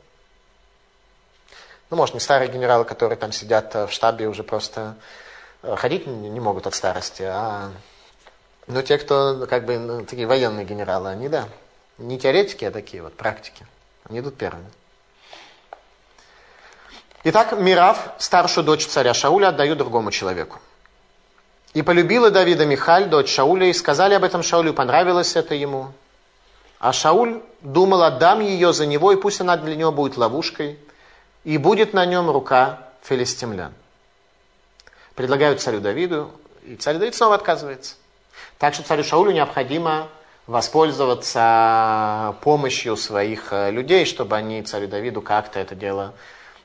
Ну, может, не старые генералы, которые там сидят в штабе уже просто ходить не могут от старости, а ну, те, кто как бы ну, такие военные генералы, они да, не теоретики, а такие вот практики. Они идут первыми. Итак, Мирав, старшую дочь царя Шауля, отдаю другому человеку. И полюбила Давида Михаль, дочь Шауля, и сказали об этом Шаулю, понравилось это ему. А Шауль думал, отдам ее за него, и пусть она для него будет ловушкой, и будет на нем рука филистимлян предлагают царю Давиду, и царь Давид снова отказывается. Так что царю Шаулю необходимо воспользоваться помощью своих э, людей, чтобы они царю Давиду как-то это дело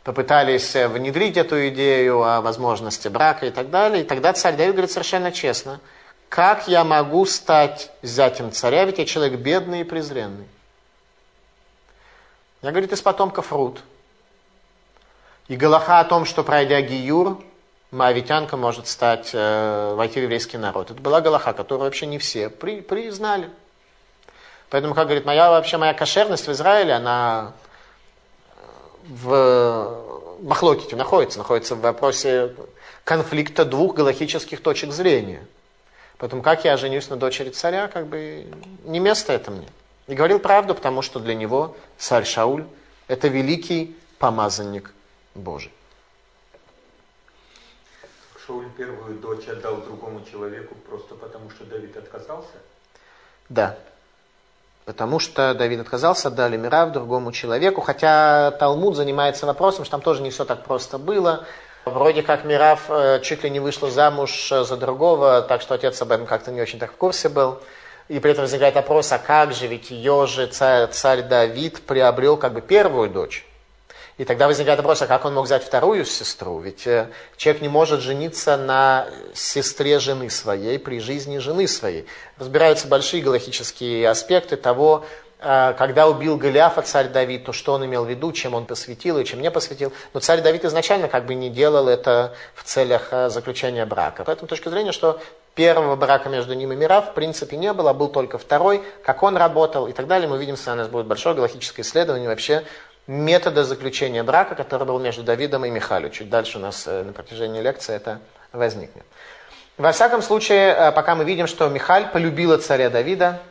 попытались э, внедрить эту идею о возможности брака и так далее. И тогда царь Давид говорит совершенно честно, как я могу стать зятем царя, ведь я человек бедный и презренный. Я, говорит, из потомков Рут. И Галаха о том, что пройдя Гиюр, маавитянка может стать, э, войти в еврейский народ. Это была Галаха, которую вообще не все при, признали. Поэтому, как говорит, моя вообще моя кошерность в Израиле, она э, в Махлоките находится, находится в вопросе конфликта двух галахических точек зрения. Поэтому как я женюсь на дочери царя, как бы не место это мне. И говорил правду, потому что для него царь Шауль – это великий помазанник Божий. Шауль первую дочь отдал другому человеку просто потому, что Давид отказался? Да. Потому что Давид отказался, отдали Мирав другому человеку. Хотя Талмуд занимается вопросом, что там тоже не все так просто было. Вроде как Мирав э, чуть ли не вышла замуж э, за другого, так что отец об этом как-то не очень так в курсе был. И при этом возникает вопрос, а как же, ведь ее же царь, царь Давид приобрел как бы первую дочь. И тогда возникает вопрос, а как он мог взять вторую сестру? Ведь э, человек не может жениться на сестре жены своей при жизни жены своей. Разбираются большие галактические аспекты того, э, когда убил Голиафа царь Давид, то что он имел в виду, чем он посвятил и чем не посвятил. Но царь Давид изначально как бы не делал это в целях э, заключения брака. Поэтому точка зрения, что первого брака между ним и Мирав в принципе не было, был только второй, как он работал и так далее. Мы видим, что у нас будет большое галактическое исследование вообще метода заключения брака, который был между Давидом и Михалью. Чуть дальше у нас э, на протяжении лекции это возникнет. Во всяком случае, э, пока мы видим, что Михаль полюбила царя Давида,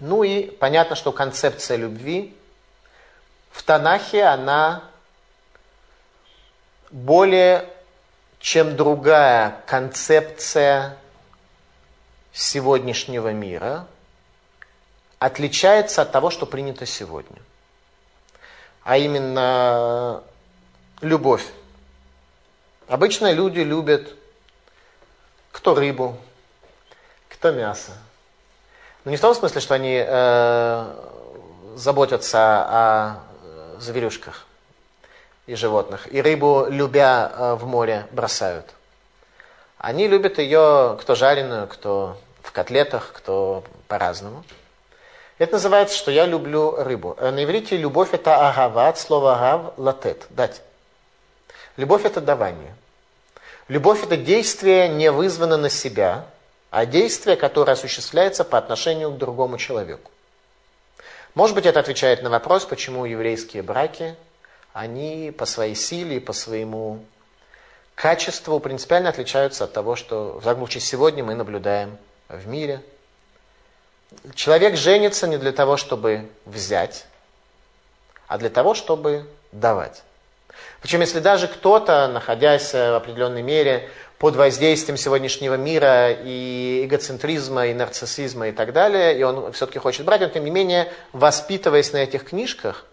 ну и понятно, что концепция любви в Танахе, она более чем другая концепция сегодняшнего мира, отличается от того, что принято сегодня а именно любовь. Обычно люди любят кто рыбу, кто мясо. Но не в том смысле, что они э, заботятся о зверюшках и животных. И рыбу, любя э, в море, бросают. Они любят ее кто жареную, кто в котлетах, кто по-разному. Это называется, что я люблю рыбу. Э, на иврите любовь это агава, от слова агав латет, дать. Любовь это давание. Любовь это действие не вызвано на себя, а действие, которое осуществляется по отношению к другому человеку. Может быть, это отвечает на вопрос, почему еврейские браки, они по своей силе и по своему качеству принципиально отличаются от того, что в случае сегодня мы наблюдаем в мире – Человек женится не для того, чтобы взять, а для того, чтобы давать. Причем, если даже кто-то, находясь в определенной мере под воздействием сегодняшнего мира и эгоцентризма, и нарциссизма и так далее, и он все-таки хочет брать, но тем не менее, воспитываясь на этих книжках,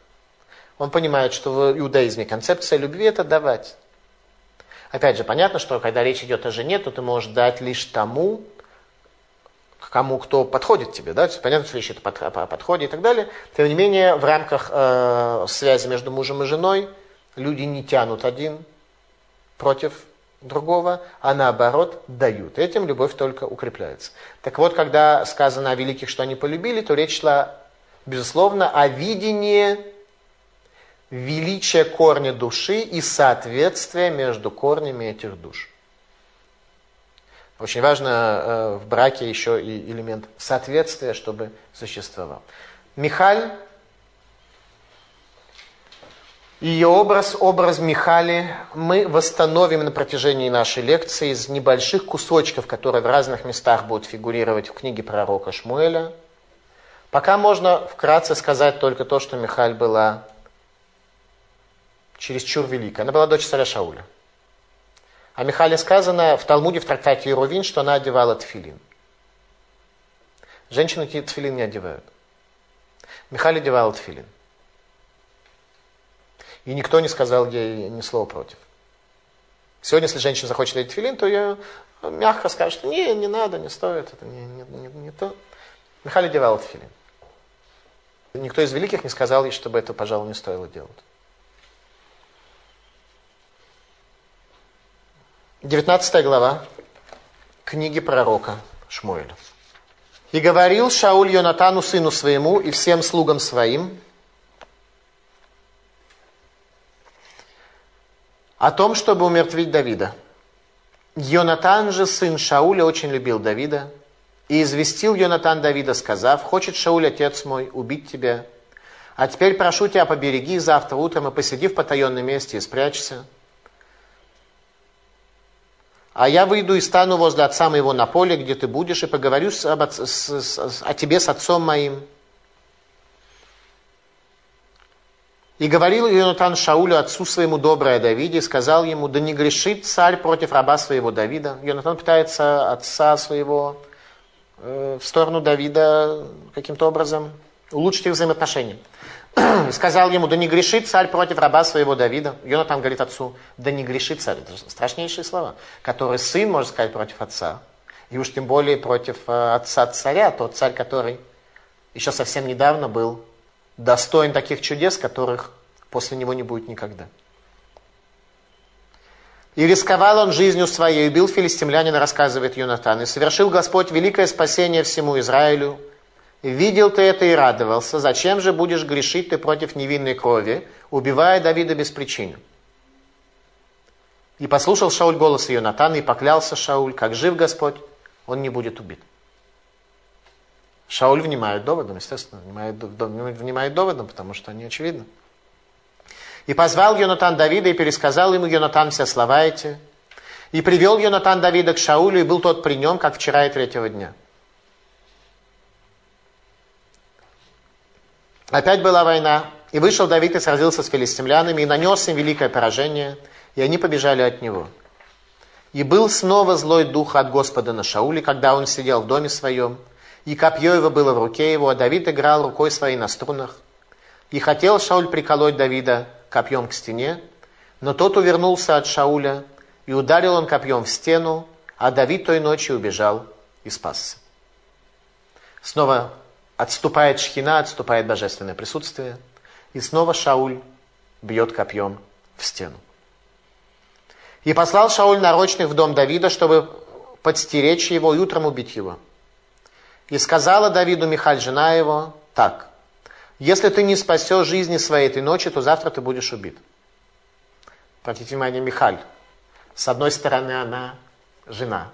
он понимает, что в иудаизме концепция любви – это давать. Опять же, понятно, что когда речь идет о жене, то ты можешь дать лишь тому, кому кто подходит тебе, да, понятно, что вещи это под, по подходе и так далее. Тем не менее, в рамках э, связи между мужем и женой люди не тянут один против другого, а наоборот дают. Этим любовь только укрепляется. Так вот, когда сказано о великих, что они полюбили, то речь шла, безусловно, о видении величия корня души и соответствия между корнями этих душ. Очень важно э, в браке еще и элемент соответствия, чтобы существовал. Михаль, ее образ, образ Михали мы восстановим на протяжении нашей лекции из небольших кусочков, которые в разных местах будут фигурировать в книге пророка Шмуэля. Пока можно вкратце сказать только то, что Михаль была чересчур великая. Она была дочь царя Шауля. О Михале сказано в Талмуде, в трактате Ирувин, что она одевала тфилин. Женщины тфилин не одевают. Михаль одевала тфилин. И никто не сказал ей ни слова против. Сегодня, если женщина захочет одеть тфилин, то я мягко скажет, что не, не надо, не стоит, это не, не, не, не то. Михаль одевала тфилин. Никто из великих не сказал ей, чтобы это, пожалуй, не стоило делать. 19 глава книги пророка Шмуэля. «И говорил Шауль Йонатану, сыну своему, и всем слугам своим, о том, чтобы умертвить Давида. Йонатан же, сын Шауля, очень любил Давида, и известил Йонатан Давида, сказав, «Хочет Шауль, отец мой, убить тебя. А теперь прошу тебя, побереги завтра утром и посиди в потаенном месте и спрячься. А я выйду и стану возле отца моего на поле, где ты будешь, и поговорю с, об, с, с, о тебе с отцом моим, И говорил Йонатан Шаулю, отцу своему доброе Давиде, и сказал ему, да не грешит царь против раба своего Давида. Йонатан пытается отца своего э, в сторону Давида каким-то образом улучшить их взаимоотношения. [clears throat] Сказал ему, да не грешит царь против раба своего Давида. Йонатан говорит отцу, да не грешит царь. Это страшнейшие слова, которые сын может сказать против отца. И уж тем более против э, отца царя, тот царь, который еще совсем недавно был достоин таких чудес, которых после него не будет никогда. И рисковал он жизнью своей, убил филистимлянина, рассказывает Юнатан, и совершил Господь великое спасение всему Израилю. Видел ты это и радовался. Зачем же будешь грешить ты против невинной крови, убивая Давида без причины? И послушал Шауль голос Юнатана, и поклялся Шауль, как жив Господь, он не будет убит. Шауль внимает доводом, естественно, внимает, внимает доводом, потому что они очевидны. И позвал Йонатан Давида и пересказал ему Йонатан все слова эти. И привел Йонатан Давида к Шаулю, и был тот при нем, как вчера и третьего дня. Опять была война, и вышел Давид и сразился с филистимлянами, и нанес им великое поражение, и они побежали от него. И был снова злой дух от Господа на Шауле, когда он сидел в доме своем, и копье его было в руке его, а Давид играл рукой своей на струнах. И хотел Шауль приколоть Давида копьем к стене, но тот увернулся от Шауля, и ударил он копьем в стену, а Давид той ночью убежал и спасся. Снова отступает шхина, отступает божественное присутствие, и снова Шауль бьет копьем в стену. И послал Шауль нарочных в дом Давида, чтобы подстеречь его и утром убить его. И сказала Давиду Михаль, жена его, так, если ты не спасешь жизни своей этой ночи, то завтра ты будешь убит. Обратите внимание, Михаль. С одной стороны, она жена.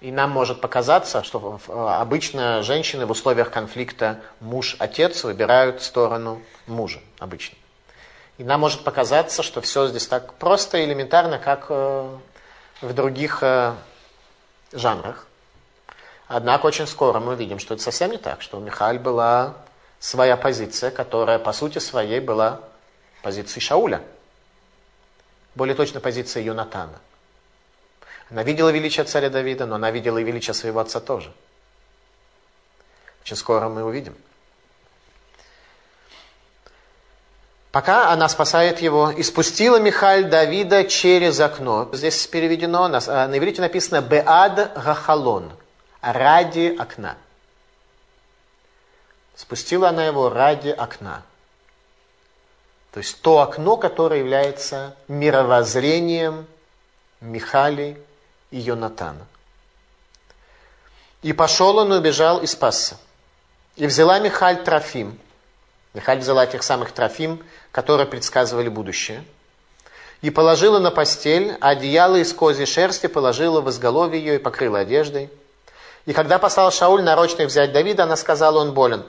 И нам может показаться, что обычно женщины в условиях конфликта муж-отец выбирают сторону мужа, обычно. И нам может показаться, что все здесь так просто и элементарно, как э, в других э, жанрах. Однако очень скоро мы увидим, что это совсем не так, что у Михаил была своя позиция, которая по сути своей была позицией Шауля. Более точно позиция Юнатана. Она видела величие царя Давида, но она видела и величие своего отца тоже. Очень скоро мы увидим. Пока она спасает его, и спустила Михаль Давида через окно. Здесь переведено, на, иврите написано «Беад Гахалон», ради окна. Спустила она его ради окна. То есть то окно, которое является мировоззрением Михали и Йонатана. И пошел он, убежал и спасся. И взяла Михаль Трофим. Михаль взяла тех самых Трофим, которые предсказывали будущее. И положила на постель, а одеяло из козьей шерсти положила в изголовье ее и покрыла одеждой. И когда послал Шауль нарочных взять Давида, она сказала, он болен.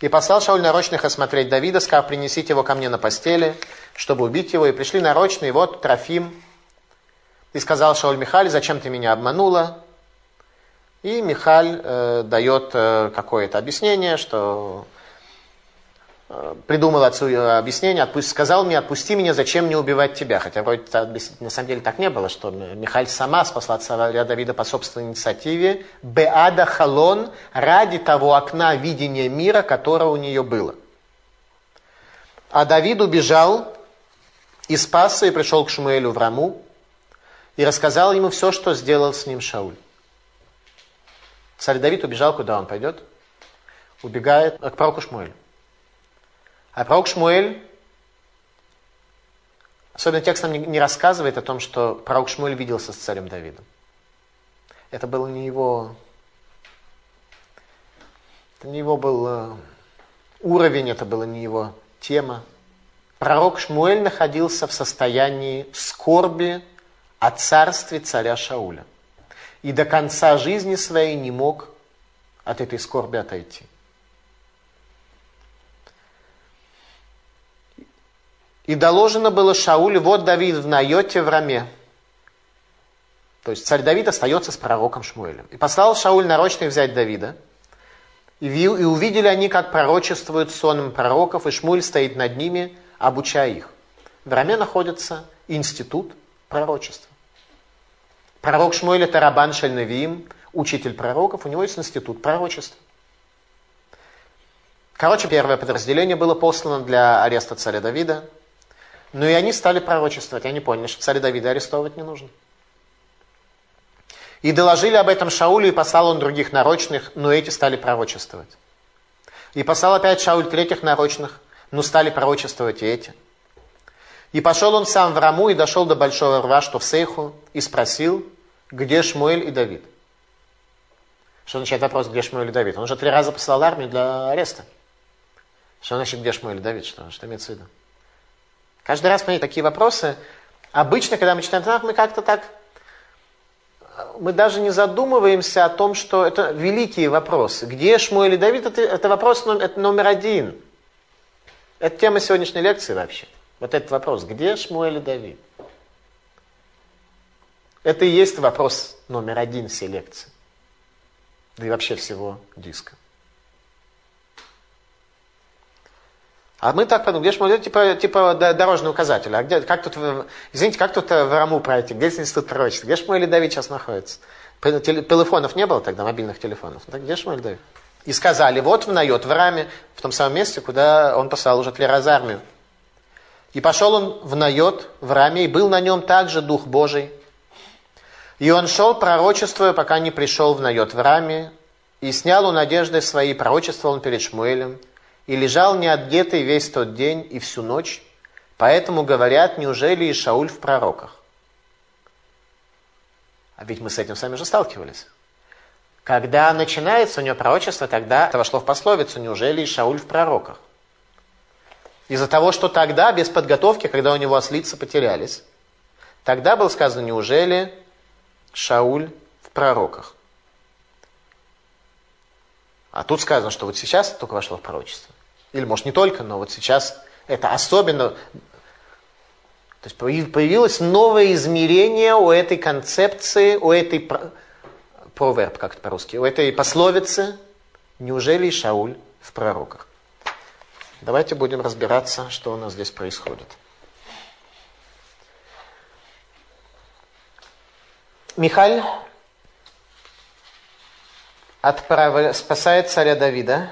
И послал Шауль нарочных осмотреть Давида, сказав, принесите его ко мне на постели, чтобы убить его. И пришли нарочные, вот Трофим. И сказал Шауль Михаль, зачем ты меня обманула? И Михаль э, дает э, какое-то объяснение, что Э, придумал отцу объяснение, отпусти, сказал мне, отпусти меня, зачем мне убивать тебя? Хотя вроде на самом деле так не было, что Михаль сама спасла царя Давида по собственной инициативе, Беада Халон, ради того окна видения мира, которое у нее было. А Давид убежал и спасся, и пришел к Шмуэлю в Раму, и рассказал ему все, что сделал с ним Шауль. Царь Давид убежал, куда он пойдет? Убегает к пророку Шмуэлю. А пророк Шмуэль, особенно текст нам не рассказывает о том, что пророк Шмуэль виделся с царем Давидом. Это был не его, это не его был э, уровень, это была не его тема. Пророк Шмуэль находился в состоянии скорби о царстве царя Шауля. И до конца жизни своей не мог от этой скорби отойти. И доложено было Шаулю, вот Давид в Найоте в Раме. То есть царь Давид остается с пророком Шмуэлем. И послал Шауль нарочно взять Давида. И, увидели они, как пророчествуют сонным пророков, и Шмуль стоит над ними, обучая их. В Раме находится институт пророчества. Пророк Шмуэль это Рабан Шальнавиим, учитель пророков, у него есть институт пророчества. Короче, первое подразделение было послано для ареста царя Давида. Ну и они стали пророчествовать. Они поняли, что царя Давида арестовывать не нужно. И доложили об этом Шаулю, и послал он других нарочных, но эти стали пророчествовать. И послал опять Шауль третьих нарочных, но стали пророчествовать и эти. И пошел он сам в Раму и дошел до большого рва, что в Сейху, и спросил, где Шмуэль и Давид. Что означает вопрос, где Шмуэль и Давид? Он уже три раза послал армию для ареста. Что значит, где Шмуэль и Давид? Что, что имеется в виду? Каждый раз, смотрите, такие вопросы. Обычно, когда мы читаем Танах, мы как-то так, мы даже не задумываемся о том, что это великие вопросы. Где Шмуэль и Давид? Это, это вопрос номер, это номер один. Это тема сегодняшней лекции вообще. Вот этот вопрос. Где Шмуэль и Давид? Это и есть вопрос номер один всей лекции. Да и вообще всего диска. А мы так подумали, где Шмуэль, типа, типа дорожный указатель. А где, как тут, извините, как тут в Раму пройти? Где институт пророчества? Где Шмуэль и Давид сейчас находится? Телефонов не было тогда, мобильных телефонов. Так где Шмуэль Давид? И сказали, вот в Найот, в Раме, в том самом месте, куда он послал уже Тлераз армию. И пошел он в Найот, в Раме, и был на нем также Дух Божий. И он шел, пророчествуя, пока не пришел в Найот в Раме, и снял он одежды свои, пророчествовал он перед Шмуэлем, и лежал неотдетый весь тот день и всю ночь, поэтому говорят, неужели и Шауль в пророках? А ведь мы с этим сами же сталкивались. Когда начинается у него пророчество, тогда это вошло в пословицу, неужели и Шауль в пророках? Из-за того, что тогда, без подготовки, когда у него ослицы потерялись, тогда было сказано, неужели Шауль в пророках? А тут сказано, что вот сейчас только вошло в пророчество. Или, может, не только, но вот сейчас это особенно... То есть появилось новое измерение у этой концепции, у этой проверб, как это по-русски, у этой пословицы «Неужели Шауль в пророках?» Давайте будем разбираться, что у нас здесь происходит. Михаль отправ... спасает царя Давида.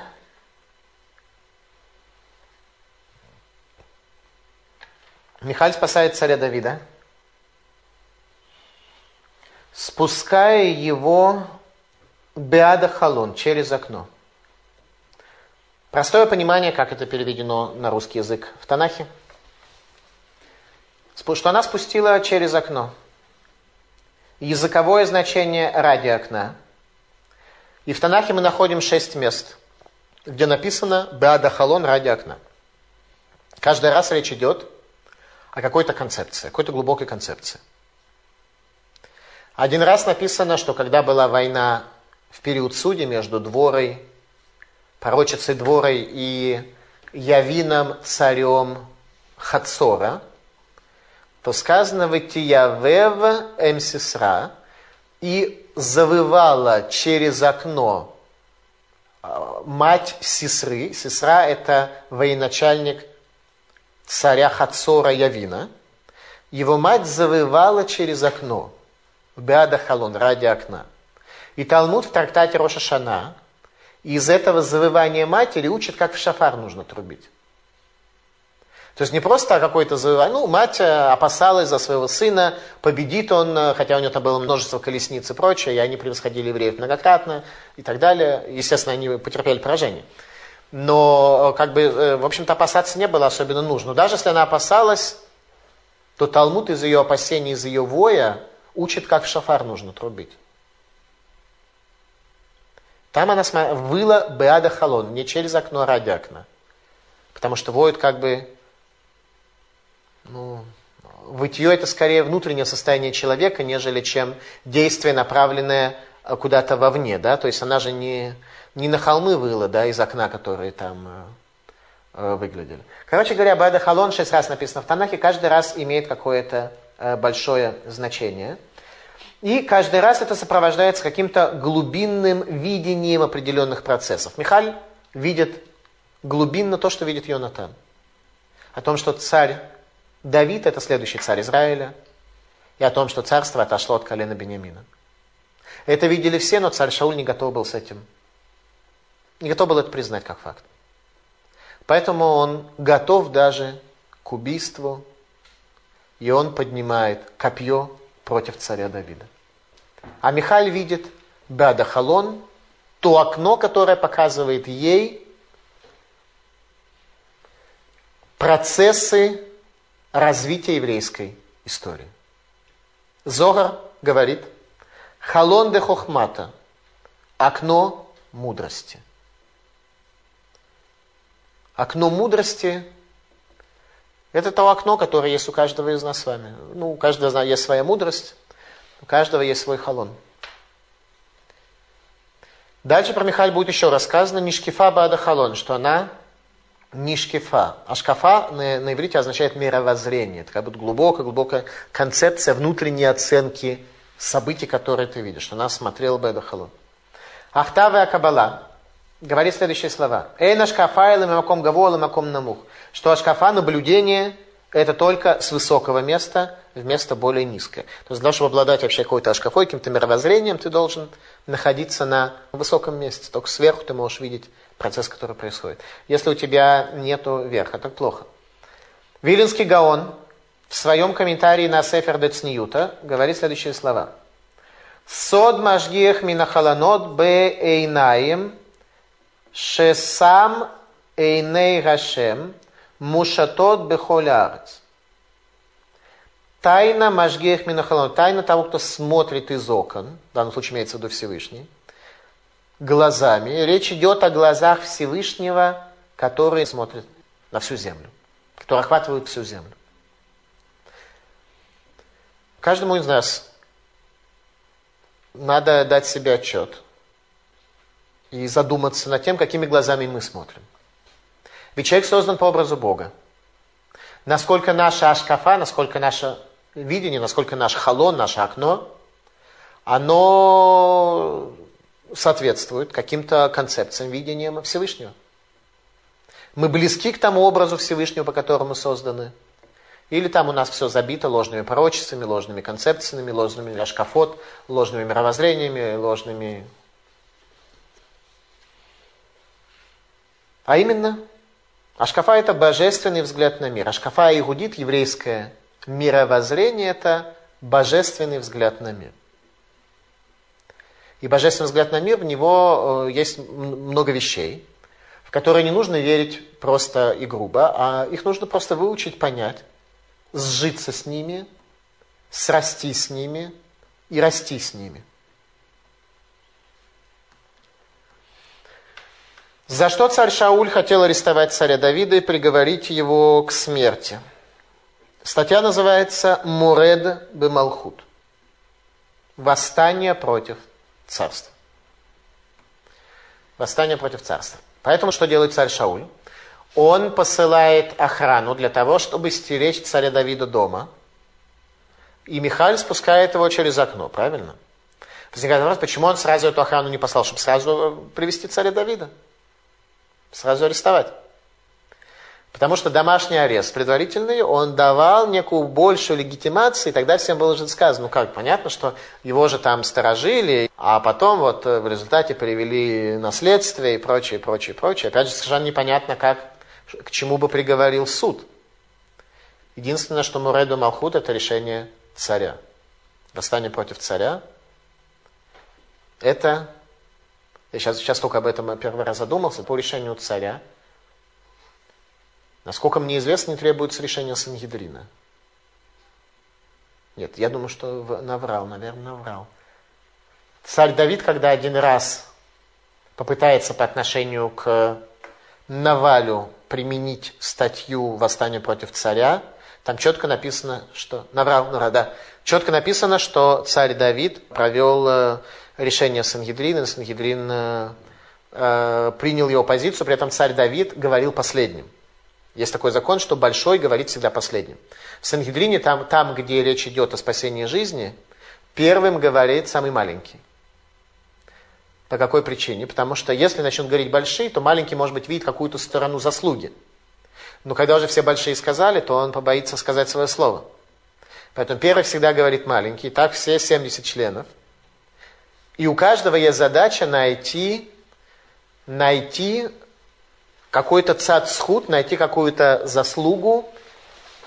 Михаль спасает царя Давида, спуская его Беада Халон через окно. Простое понимание, как это переведено на русский язык в Танахе. Что она спустила через окно. Языковое значение ради окна. И в Танахе мы находим шесть мест, где написано «Беада халон ради окна». Каждый раз речь идет о какой-то концепции, какой-то глубокой концепции. Один раз написано, что когда была война в период судей между Дворой пророчицей Дворой и Явином царем Хацора, то сказано в Итиявев Эмсисра и завывала через окно а, мать Сесры. Сесра это военачальник царя Хацора Явина. Его мать завывала через окно Беада Халон, ради окна. И Талмуд в трактате Роша Шана – и из этого завывания матери учат, как в шафар нужно трубить. То есть не просто какое-то завывание. Ну, мать э, опасалась за своего сына, победит он, э, хотя у него там было множество колесниц и прочее, и они превосходили евреев многократно и так далее. Естественно, они потерпели поражение. Но, э, как бы, в общем-то, опасаться не было особенно нужно. Даже если она опасалась, то Талмуд из ее опасений, из ее воя учит, как в шафар нужно трубить. Там она выла Беада Халон, не через окно, а ради окна. Потому что воют как бы, ну, вытье это скорее внутреннее состояние человека, нежели чем действие, направленное э, куда-то вовне, да, то есть она же не, не на холмы выла, да, из окна, которые там э, э выглядели. Короче говоря, Бада Халон шесть раз написано в Танахе, каждый раз имеет какое-то большое значение. И каждый раз это сопровождается каким-то глубинным видением определенных процессов. Михаль видит глубинно то, что видит Йонатан. О том, что царь Давид – это следующий царь Израиля, и о том, что царство отошло от колена Бениамина. Это видели все, но царь Шауль не готов был с этим. Не готов был это признать как факт. Поэтому он готов даже к убийству, и он поднимает копье против царя Давида. А Михаль видит Бада Халон, то окно, которое показывает ей процессы развития еврейской истории. Зогар говорит, халон де хохмата, окно мудрости. Окно мудрости – это то окно, которое есть у каждого из нас с вами. Ну, у каждого есть своя мудрость, у каждого есть свой халон. Дальше про Михаль будет еще рассказано Нишкифа Бада Халон, что она нишкифа. А шкафа на, на иврите означает мировоззрение. Это как будто глубокая-глубокая концепция внутренней оценки событий, которые ты видишь. Она смотрела бы Халон. Ахтава Кабала говорит следующие слова. Эй, шкафа или маком гаво, маком намух. Что ашкафа наблюдение это только с высокого места в место более низкое. То есть для того, чтобы обладать вообще какой-то ашкафой, каким-то мировоззрением, ты должен находиться на высоком месте. Только сверху ты можешь видеть процесс, который происходит. Если у тебя нету верха, так плохо. Вилинский Гаон в своем комментарии на Сефер Децниюта говорит следующие слова. Сод мажгиех минахаланот бе эйнаим шесам эйней гашем мушатот бехолярец. Тайна мажгех минахаланот, тайна того, кто смотрит из окон, в данном случае имеется в виду Всевышний, глазами. Речь идет о глазах Всевышнего, которые смотрят на всю землю, которые охватывают всю землю. Каждому из нас надо дать себе отчет и задуматься над тем, какими глазами мы смотрим. Ведь человек создан по образу Бога. Насколько наша ашкафа, насколько наше видение, насколько наш халон, наше окно, оно соответствует каким-то концепциям видения Всевышнего. Мы близки к тому образу Всевышнего, по которому созданы. Или там у нас все забито ложными пророчествами, ложными концепциями, ложными ляшкафот, ложными мировоззрениями, ложными... А именно, Ашкафа – это божественный взгляд на мир. Ашкафа и Игудит, еврейское мировоззрение – это божественный взгляд на мир. И божественный взгляд на мир, в него э, есть много вещей, в которые не нужно верить просто и грубо, а их нужно просто выучить, понять, сжиться с ними, срасти с ними и расти с ними. За что царь Шауль хотел арестовать царя Давида и приговорить его к смерти? Статья называется «Муред бемалхут» – «Восстание против царства». Восстание против царства. Поэтому что делает царь Шауль? Он посылает охрану для того, чтобы стеречь царя Давида дома. И Михаил спускает его через окно, правильно? Возникает вопрос, почему он сразу эту охрану не послал, чтобы сразу привести царя Давида? Сразу арестовать. Потому что домашний арест предварительный, он давал некую большую легитимацию, и тогда всем было уже сказано, ну как, понятно, что его же там сторожили, а потом вот в результате привели наследствие и прочее, прочее, прочее. Опять же, совершенно непонятно, как, к чему бы приговорил суд. Единственное, что Муреду Малхут, это решение царя. Восстание против царя, это я сейчас, сейчас только об этом первый раз задумался, по решению царя, насколько мне известно, не требуется решение Сангидрина. Нет, я думаю, что наврал, наверное, наврал. Царь Давид, когда один раз попытается по отношению к Навалю применить статью восстания против царя», там четко написано, что... Наврал, наврал, да. Четко написано, что царь Давид провел э, решение Сангидрина, Сангидрин э, э, принял его позицию, при этом царь Давид говорил последним. Есть такой закон, что большой говорит всегда последним. В Сангидрине, там, там, где речь идет о спасении жизни, первым говорит самый маленький. По какой причине? Потому что если начнут говорить большие, то маленький, может быть, видит какую-то сторону заслуги. Но когда уже все большие сказали, то он побоится сказать свое слово. Поэтому первый всегда говорит маленький. Так все 70 членов. И у каждого есть задача найти, найти какой-то цад найти какую-то заслугу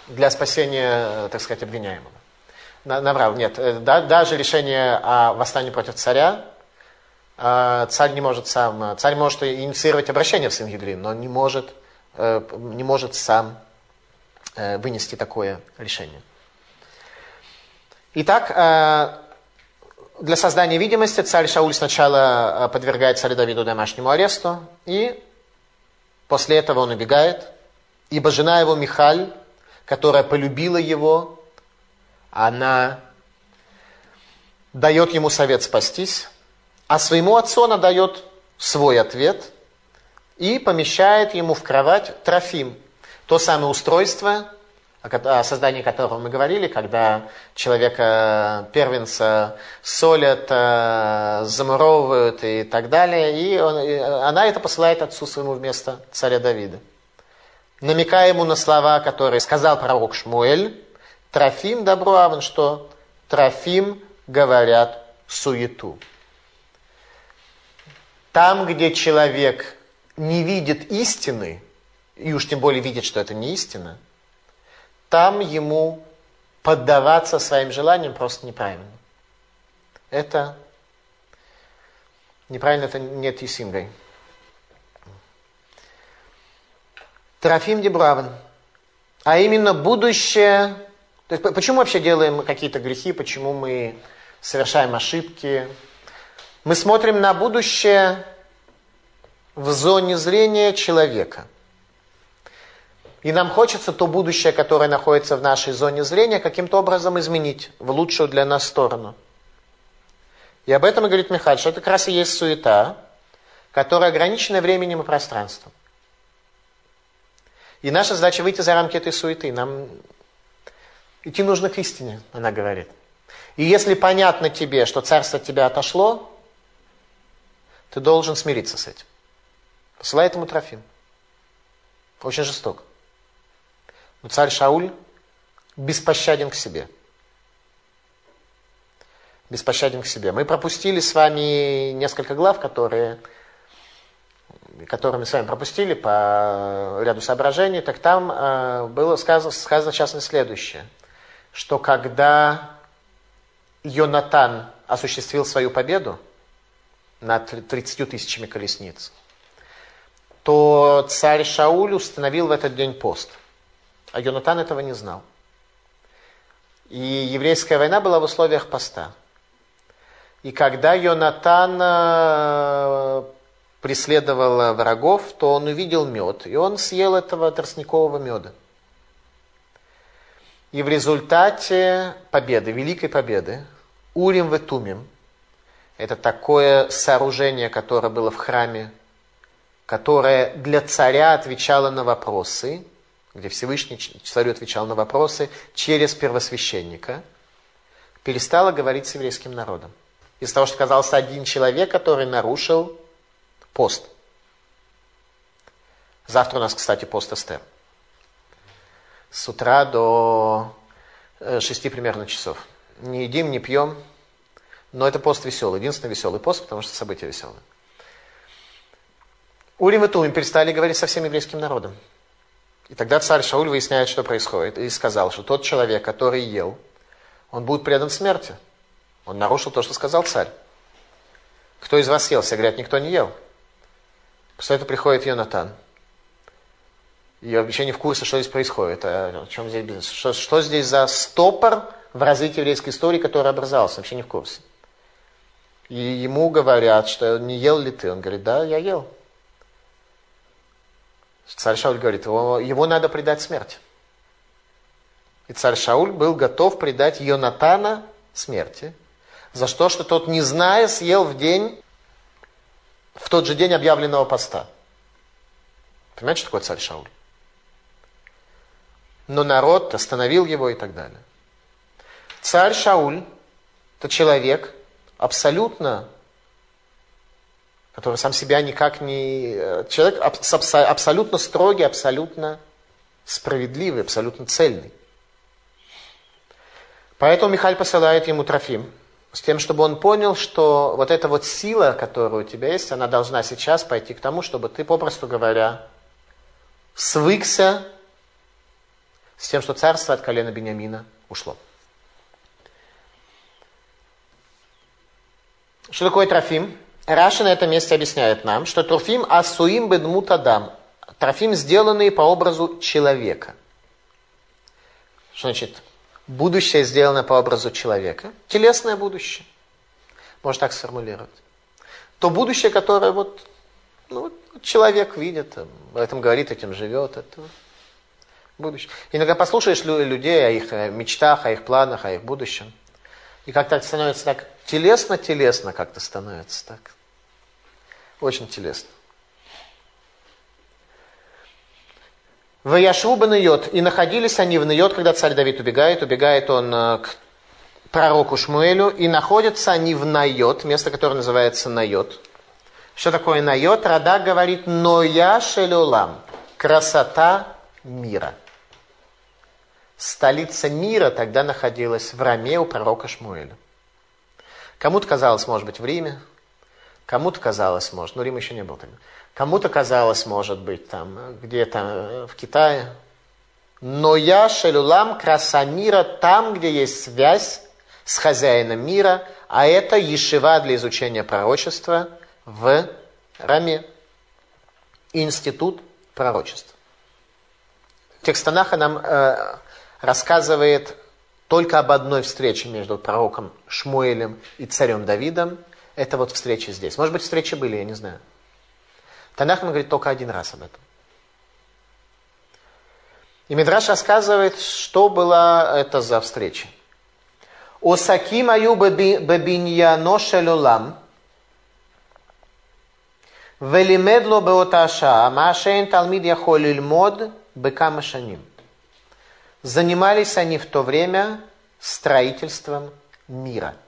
для спасения, так сказать, обвиняемого. Наврал, нет. Э, да, даже решение о восстании против царя, э, царь не может сам, царь может инициировать обращение в Сингидрин, но не может Э, не может сам э, вынести такое решение. Итак, э, для создания видимости царь Шауль сначала подвергает царя Давиду домашнему аресту, и после этого он убегает, ибо жена его Михаль, которая полюбила его, она дает ему совет спастись, а своему отцу она дает свой ответ – и помещает ему в кровать трофим. То самое устройство, о создании которого мы говорили, когда человека первенца солят, э, замуровывают и так далее, и, он, и она это посылает отцу своему вместо царя Давида. Намекая ему на слова, которые сказал пророк Шмуэль, Трофим Добруаван, что Трофим говорят суету. Там, где человек не видит истины, и уж тем более видит, что это не истина, там ему поддаваться своим желаниям просто неправильно. Это неправильно, это нет Исингой. Трофим Дебравен. А именно будущее. То есть, почему вообще делаем какие-то грехи, почему мы совершаем ошибки? Мы смотрим на будущее в зоне зрения человека. И нам хочется то будущее, которое находится в нашей зоне зрения, каким-то образом изменить в лучшую для нас сторону. И об этом и говорит Михаил, что это как раз и есть суета, которая ограничена временем и пространством. И наша задача выйти за рамки этой суеты. Нам идти нужно к истине, она говорит. И если понятно тебе, что царство от тебя отошло, ты должен смириться с этим. Посылает ему Трофим. Очень жесток. Но царь Шауль беспощаден к себе. Беспощаден к себе. Мы пропустили с вами несколько глав, которые, которые мы с вами пропустили по ряду соображений. Так там э, было сказано, сказано в частности следующее. Что когда Йонатан осуществил свою победу над 30 тысячами колесниц, то царь Шауль установил в этот день пост. А Йонатан этого не знал. И еврейская война была в условиях поста. И когда Йонатан э, преследовал врагов, то он увидел мед, и он съел этого тростникового меда. И в результате победы, великой победы, Урим Ветумим, это такое сооружение, которое было в храме которая для царя отвечала на вопросы, где Всевышний царю отвечал на вопросы через первосвященника, перестала говорить с еврейским народом. Из того, что оказался один человек, который нарушил пост. Завтра у нас, кстати, пост Эстер. С утра до э, шести примерно часов. Не едим, не пьем, но это пост веселый. Единственный веселый пост, потому что события веселые. Урим и Тумим перестали говорить со всем еврейским народом. И тогда царь Шауль выясняет, что происходит, и сказал, что тот человек, который ел, он будет предан смерти. Он нарушил то, что сказал царь. Кто из вас ел? Все говорят, никто не ел. После этого приходит Йонатан. И вообще не в курсе, что здесь происходит. А о чем здесь бизнес? Что, что здесь за стопор в развитии еврейской истории, который образовался? Вообще не в курсе. И ему говорят, что не ел ли ты? Он говорит, да, я ел. Царь Шауль говорит, его, его надо предать смерти. И царь Шауль был готов предать Йонатана смерти, за что, что тот, не зная, съел в день, в тот же день объявленного поста. Понимаете, что такое царь Шауль? Но народ остановил его и так далее. Царь Шауль – это человек абсолютно, который сам себя никак не... Э, человек абсолютно строгий, абсолютно справедливый, абсолютно цельный. Поэтому Михаил посылает ему Трофим, с тем, чтобы он понял, что вот эта вот сила, которая у тебя есть, она должна сейчас пойти к тому, чтобы ты, попросту говоря, свыкся с тем, что царство от колена Бениамина ушло. Что такое Трофим? Раша на этом месте объясняет нам, что Трофим асуим бедмут адам. Трофим, сделанный по образу человека. Что значит? будущее сделано по образу человека, телесное будущее, можно так сформулировать, то будущее, которое вот, ну, человек видит, об этом говорит, этим живет, это будущее. Иногда послушаешь людей о их мечтах, о их планах, о их будущем, и как-то становится так телесно-телесно как-то становится так. Очень телесно. В Яшву Йод. И находились они в Йод, когда царь Давид убегает. Убегает он э, к пророку Шмуэлю. И находятся они в Найот, место, которое называется Найот. Что такое Найот? Рада говорит Ноя Шелюлам. Красота мира. Столица мира тогда находилась в Раме у пророка Шмуэля. Кому-то казалось, может быть, в Риме, кому-то казалось, может, ну Рим еще не был тогда. Кому-то казалось, может быть, там где-то э, в Китае. Но я шелюлам краса мира там, где есть связь с хозяином мира, а это ешива для изучения пророчества в Раме. Институт пророчества. Текст Танаха нам э, рассказывает только об одной встрече между пророком Шмуэлем и царем Давидом. Это вот встреча здесь. Может быть, встречи были, я не знаю. Танах говорит только один раз об этом. И Мидраш рассказывает, что была это за встреча. Осаким аю бебиньяно шелюлам, велимедло беоташа, машейн талмид яхоль лильмод бекамашаним. Занимались они в то время строительством мира –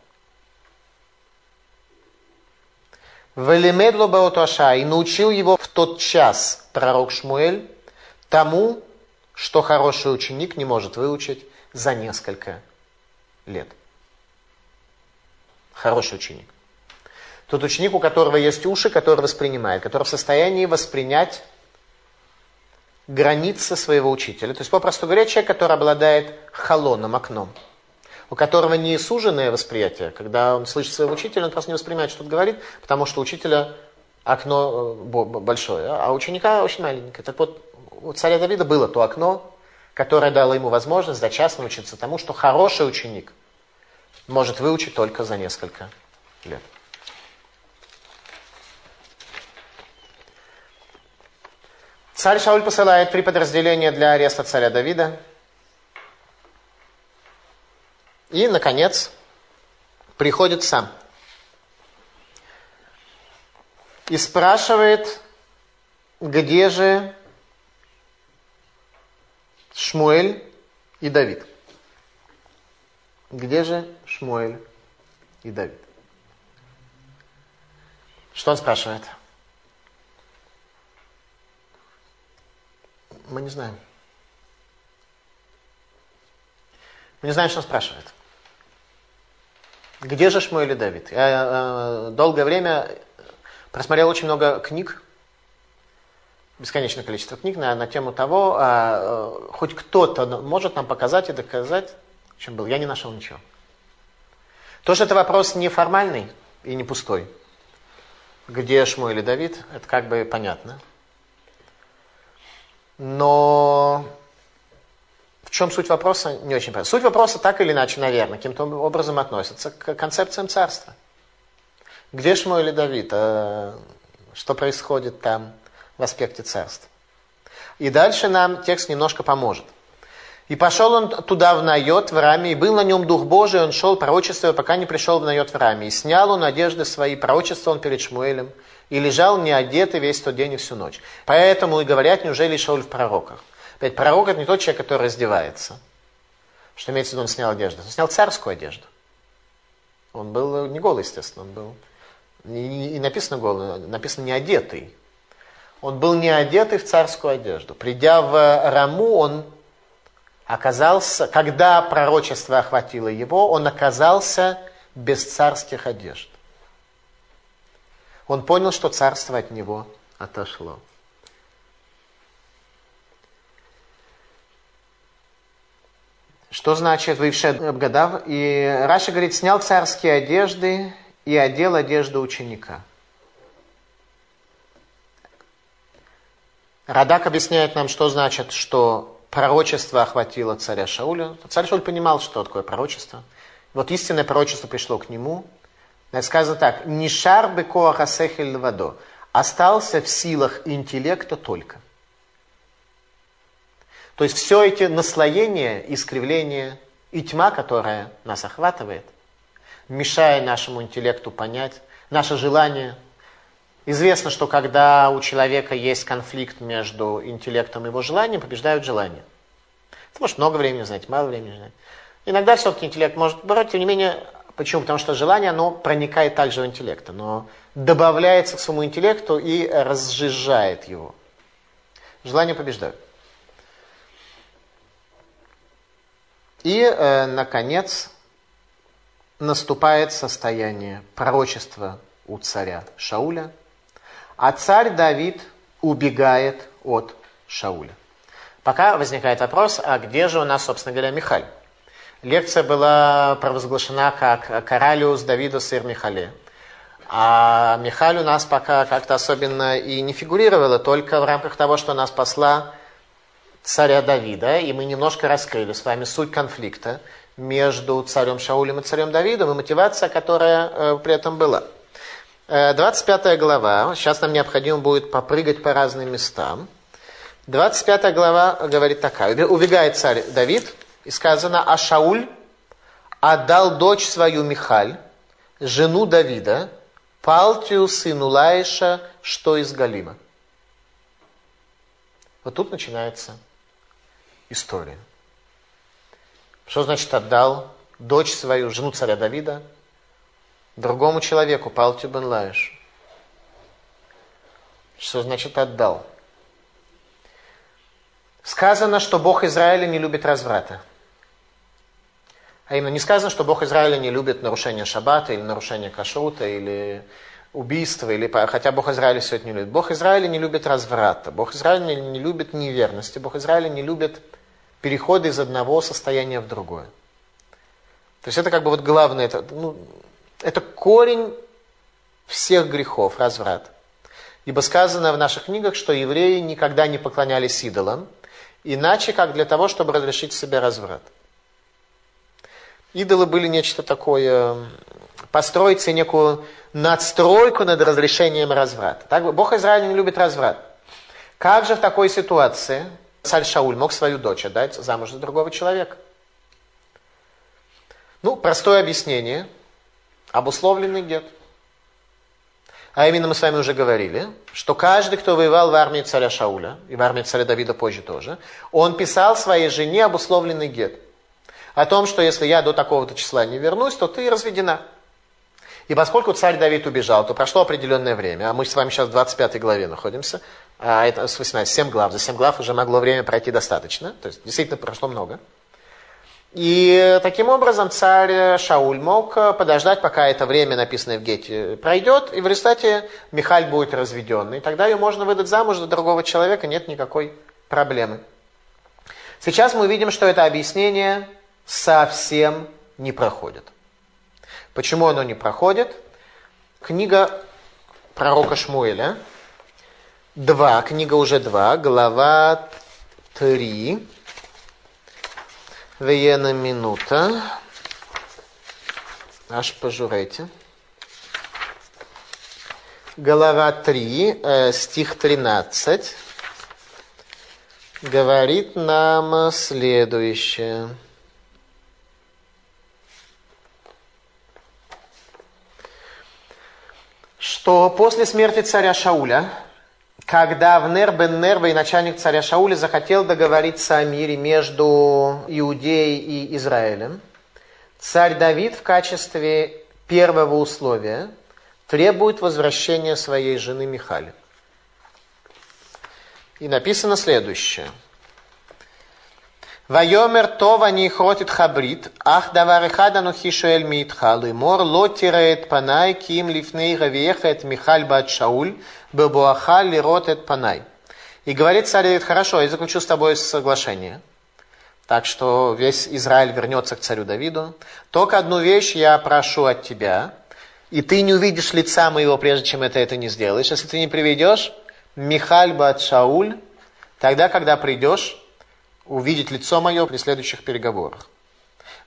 Велимедло Баоташа и научил его в тот час пророк Шмуэль тому, что хороший ученик не может выучить за несколько лет. Хороший ученик. Тот ученик, у которого есть уши, который воспринимает, который в состоянии воспринять границы своего учителя. То есть, попросту говоря, человек, который обладает холоном, окном у которого не суженное восприятие, когда он слышит своего учителя, он просто не воспринимает, что он говорит, потому что у учителя окно э, большое, а у ученика очень маленькое. Так вот, у царя Давида было то окно, которое дало ему возможность за час научиться тому, что хороший ученик может выучить только за несколько лет. Царь Шауль посылает три подразделения для ареста царя Давида – И, наконец, приходит сам. И спрашивает, где же Шмуэль и Давид. Где же Шмуэль и Давид? Что он спрашивает? Мы не знаем. Мы не знаем, что он спрашивает. Где же Шмуэль и Давид? Я э, долгое время просмотрел очень много книг, бесконечное количество книг на, на тему того, а, э, хоть кто-то может нам показать и доказать, чем был. Я не нашел ничего. То, что это вопрос не формальный и не пустой. Где Шмуэль и Давид, это как бы понятно. Но чем суть вопроса, не очень понятно. Суть вопроса так или иначе, наверное, каким-то образом относится к концепциям царства. Где Шмуэль или Давид? А что происходит там в аспекте царства? И дальше нам текст немножко поможет. И пошел он туда в Найот в Раме, и был на нем Дух Божий, он шел пророчествуя, пока не пришел в Найот в Раме. И снял он одежды свои, пророчество он перед Шмуэлем, и лежал не одетый весь тот день и всю ночь. Поэтому и говорят, неужели Шауль в пророках? Опять, пророк это не тот человек, который раздевается. Что имеется в виду, он снял одежду? Он снял царскую одежду. Он был не голый, естественно, он был. И написано голый, написано не одетый. Он был не одетый в царскую одежду. Придя в Раму, он оказался, когда пророчество охватило его, он оказался без царских одежд. Он понял, что царство от него отошло. Что значит Вивше Абгадав? И Раша говорит, снял царские одежды и одел одежду ученика. Радак объясняет нам, что значит, что пророчество охватило царя Шауля. Царь Шауль понимал, что такое пророчество. Вот истинное пророчество пришло к нему. Сказано так, «Нишар бекоахасехель вадо» остался в силах интеллекта только. То есть все эти наслоения, искривления и тьма, которая нас охватывает, мешая нашему интеллекту понять, наше желание. Известно, что когда у человека есть конфликт между интеллектом и его желанием, побеждают желание. Это может много времени знать, мало времени знать. Иногда все-таки интеллект может брать, тем не менее, почему? Потому что желание, оно проникает также в интеллект, оно добавляется к своему интеллекту и разжижает его. Желание побеждает. И, э, наконец, наступает состояние пророчества у царя Шауля, а царь Давид убегает от Шауля. Пока возникает вопрос, а где же у нас, собственно говоря, Михаль? Лекция была провозглашена как «Коралиус Давидус Ир Михале». А Михаль у нас пока как-то особенно и не фигурировала, только в рамках того, что нас посла царя Давида, и мы немножко раскрыли с вами суть конфликта между царем Шаулем и царем Давидом, и мотивация, которая э, при этом была. 25 э, глава, сейчас нам необходимо будет попрыгать по разным местам. 25 глава говорит такая, убегает царь Давид, и сказано, а Шауль отдал дочь свою Михаль, жену Давида, Палтию, сыну Лаиша, что из Галима. Вот тут начинается история. Что значит отдал дочь свою, жену царя Давида, другому человеку, Палтию бен Лаиш? Что значит отдал? Сказано, что Бог Израиля не любит разврата. А именно не сказано, что Бог Израиля не любит нарушение шаббата или нарушение кашрута или убийства, или, хотя Бог Израиля все это не любит. Бог Израиля не любит разврата, Бог Израиля не, любит неверности, Бог Израиля не любит перехода из одного состояния в другое. То есть это как бы вот главное, это, ну, это корень всех грехов, разврат. Ибо сказано в наших книгах, что евреи никогда не поклонялись идолам, иначе как для того, чтобы разрешить себе разврат. Идолы были нечто такое, построить себе некую надстройку над разрешением разврата. Так, Бог Израиля не любит разврат. Как же в такой ситуации царь Шауль мог свою дочь отдать замуж за другого человека? Ну, простое объяснение. Обусловленный гет. А именно мы с вами уже говорили, что каждый, кто воевал в армии царя Шауля, и в армии царя Давида позже тоже, он писал своей жене обусловленный гет. О том, что если я до такого-то числа не вернусь, то ты разведена. И поскольку царь Давид убежал, то прошло определенное время, а мы с вами сейчас в 25 главе находимся, а это с 18, 7 глав, за 7 глав уже могло время пройти достаточно, то есть действительно прошло много. И таким образом царь Шауль мог подождать, пока это время, написанное в Гете, пройдет, и в результате Михаль будет разведен. И тогда ее можно выдать замуж за другого человека, нет никакой проблемы. Сейчас мы видим, что это объяснение совсем не проходит. Почему оно не проходит? Книга пророка Шмуэля, два, книга уже два, глава три, военная минута, аж пожурайте. Глава 3, э, стих 13. говорит нам следующее. Что после смерти царя Шауля, когда Авнер бен Нерва и начальник царя Шауля захотел договориться о мире между Иудеей и Израилем, царь Давид в качестве первого условия требует возвращения своей жены Михали. И написано следующее. ויאמר טוב אני אכרות איתך ברית, אך דבר אחד אנוכי שואל מאיתך, לאמור לא תראה את פניי, כי אם לפני רביעך את מיכל בת שאול, בבואך לראות את פניי. И говорит царь Давид, хорошо, я заключу с тобой соглашение. Так что весь Израиль вернется к царю Давиду. Только одну вещь я прошу от тебя, и ты не увидишь лица моего, прежде чем это, это не сделаешь. Если ты не приведешь Михаль бат Шауль, тогда, когда придешь, увидеть лицо мое при следующих переговорах.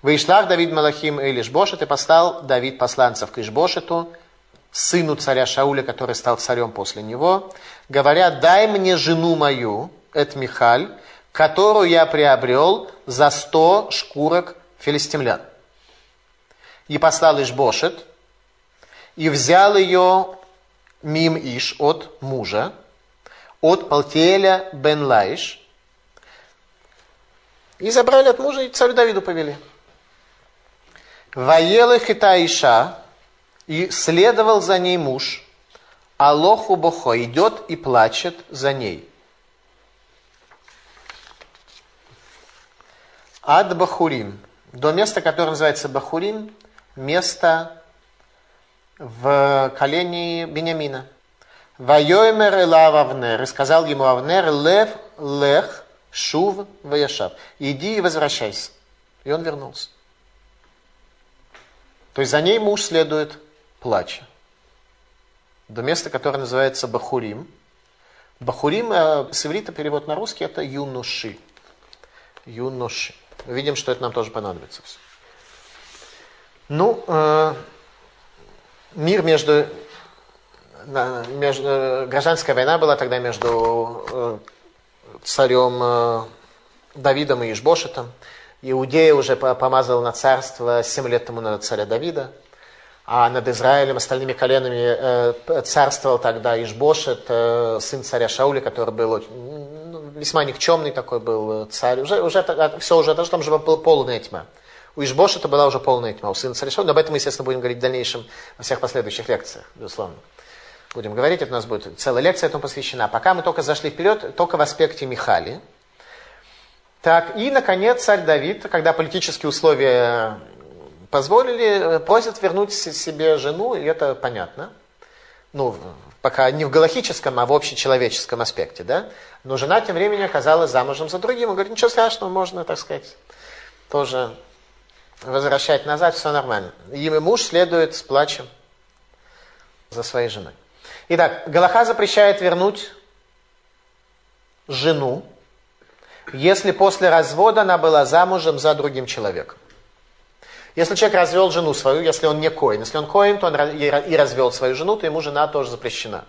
Вышлах Давид Малахим и Ишбошет, и послал Давид посланцев к Ишбошету, сыну царя Шауля, который стал царем после него, говоря, дай мне жену мою, это Михаль, которую я приобрел за сто шкурок филистимлян. И послал Ишбошет, и взял ее Мим Иш от мужа, от Палтиэля бен Лаиш, и забрали от мужа и царю Давиду повели. Воела Хитаиша, и следовал за ней муж, Алоху Бохо идет и плачет за ней. Ад Бахурим, до места, которое называется Бахурим, место в колене Бениамина. Вайоймер Элав Авнер, и сказал ему Авнер, Лев, Лех, Шув, Ваяшав, иди и возвращайся. И он вернулся. То есть за ней муж следует плача. До места, которое называется Бахурим. Бахурим, э, с иврита перевод на русский, это юноши. Юноши. Видим, что это нам тоже понадобится. Ну, э, мир между, между... Гражданская война была тогда между э, царем э, Давидом и Ишбошетом. Иудея уже помазал на царство 7 лет тому назад царя Давида. А над Израилем, остальными коленами э, царствовал тогда Ишбошет, э, сын царя Шауля, который был ну, весьма никчемный такой был царь. Уже, уже все уже, даже там же была полная тьма. У Ишбошета была уже полная тьма, у сына царя Шауля. Но об этом мы, естественно, будем говорить в дальнейшем во всех последующих лекциях, безусловно будем говорить, это у нас будет целая лекция этому посвящена. Пока мы только зашли вперед, только в аспекте Михали. Так, и, наконец, царь Давид, когда политические условия позволили, просит вернуть себе жену, и это понятно. Ну, пока не в галахическом, а в общечеловеческом аспекте, да? Но жена тем временем оказалась замужем за другим. Он говорит, ничего страшного, можно, так сказать, тоже возвращать назад, все нормально. И муж следует с плачем за своей женой. Итак, Галаха запрещает вернуть жену, если после развода она была замужем за другим человеком. Если человек развел жену свою, если он не коин, если он коин, то он и развел свою жену, то ему жена тоже запрещена.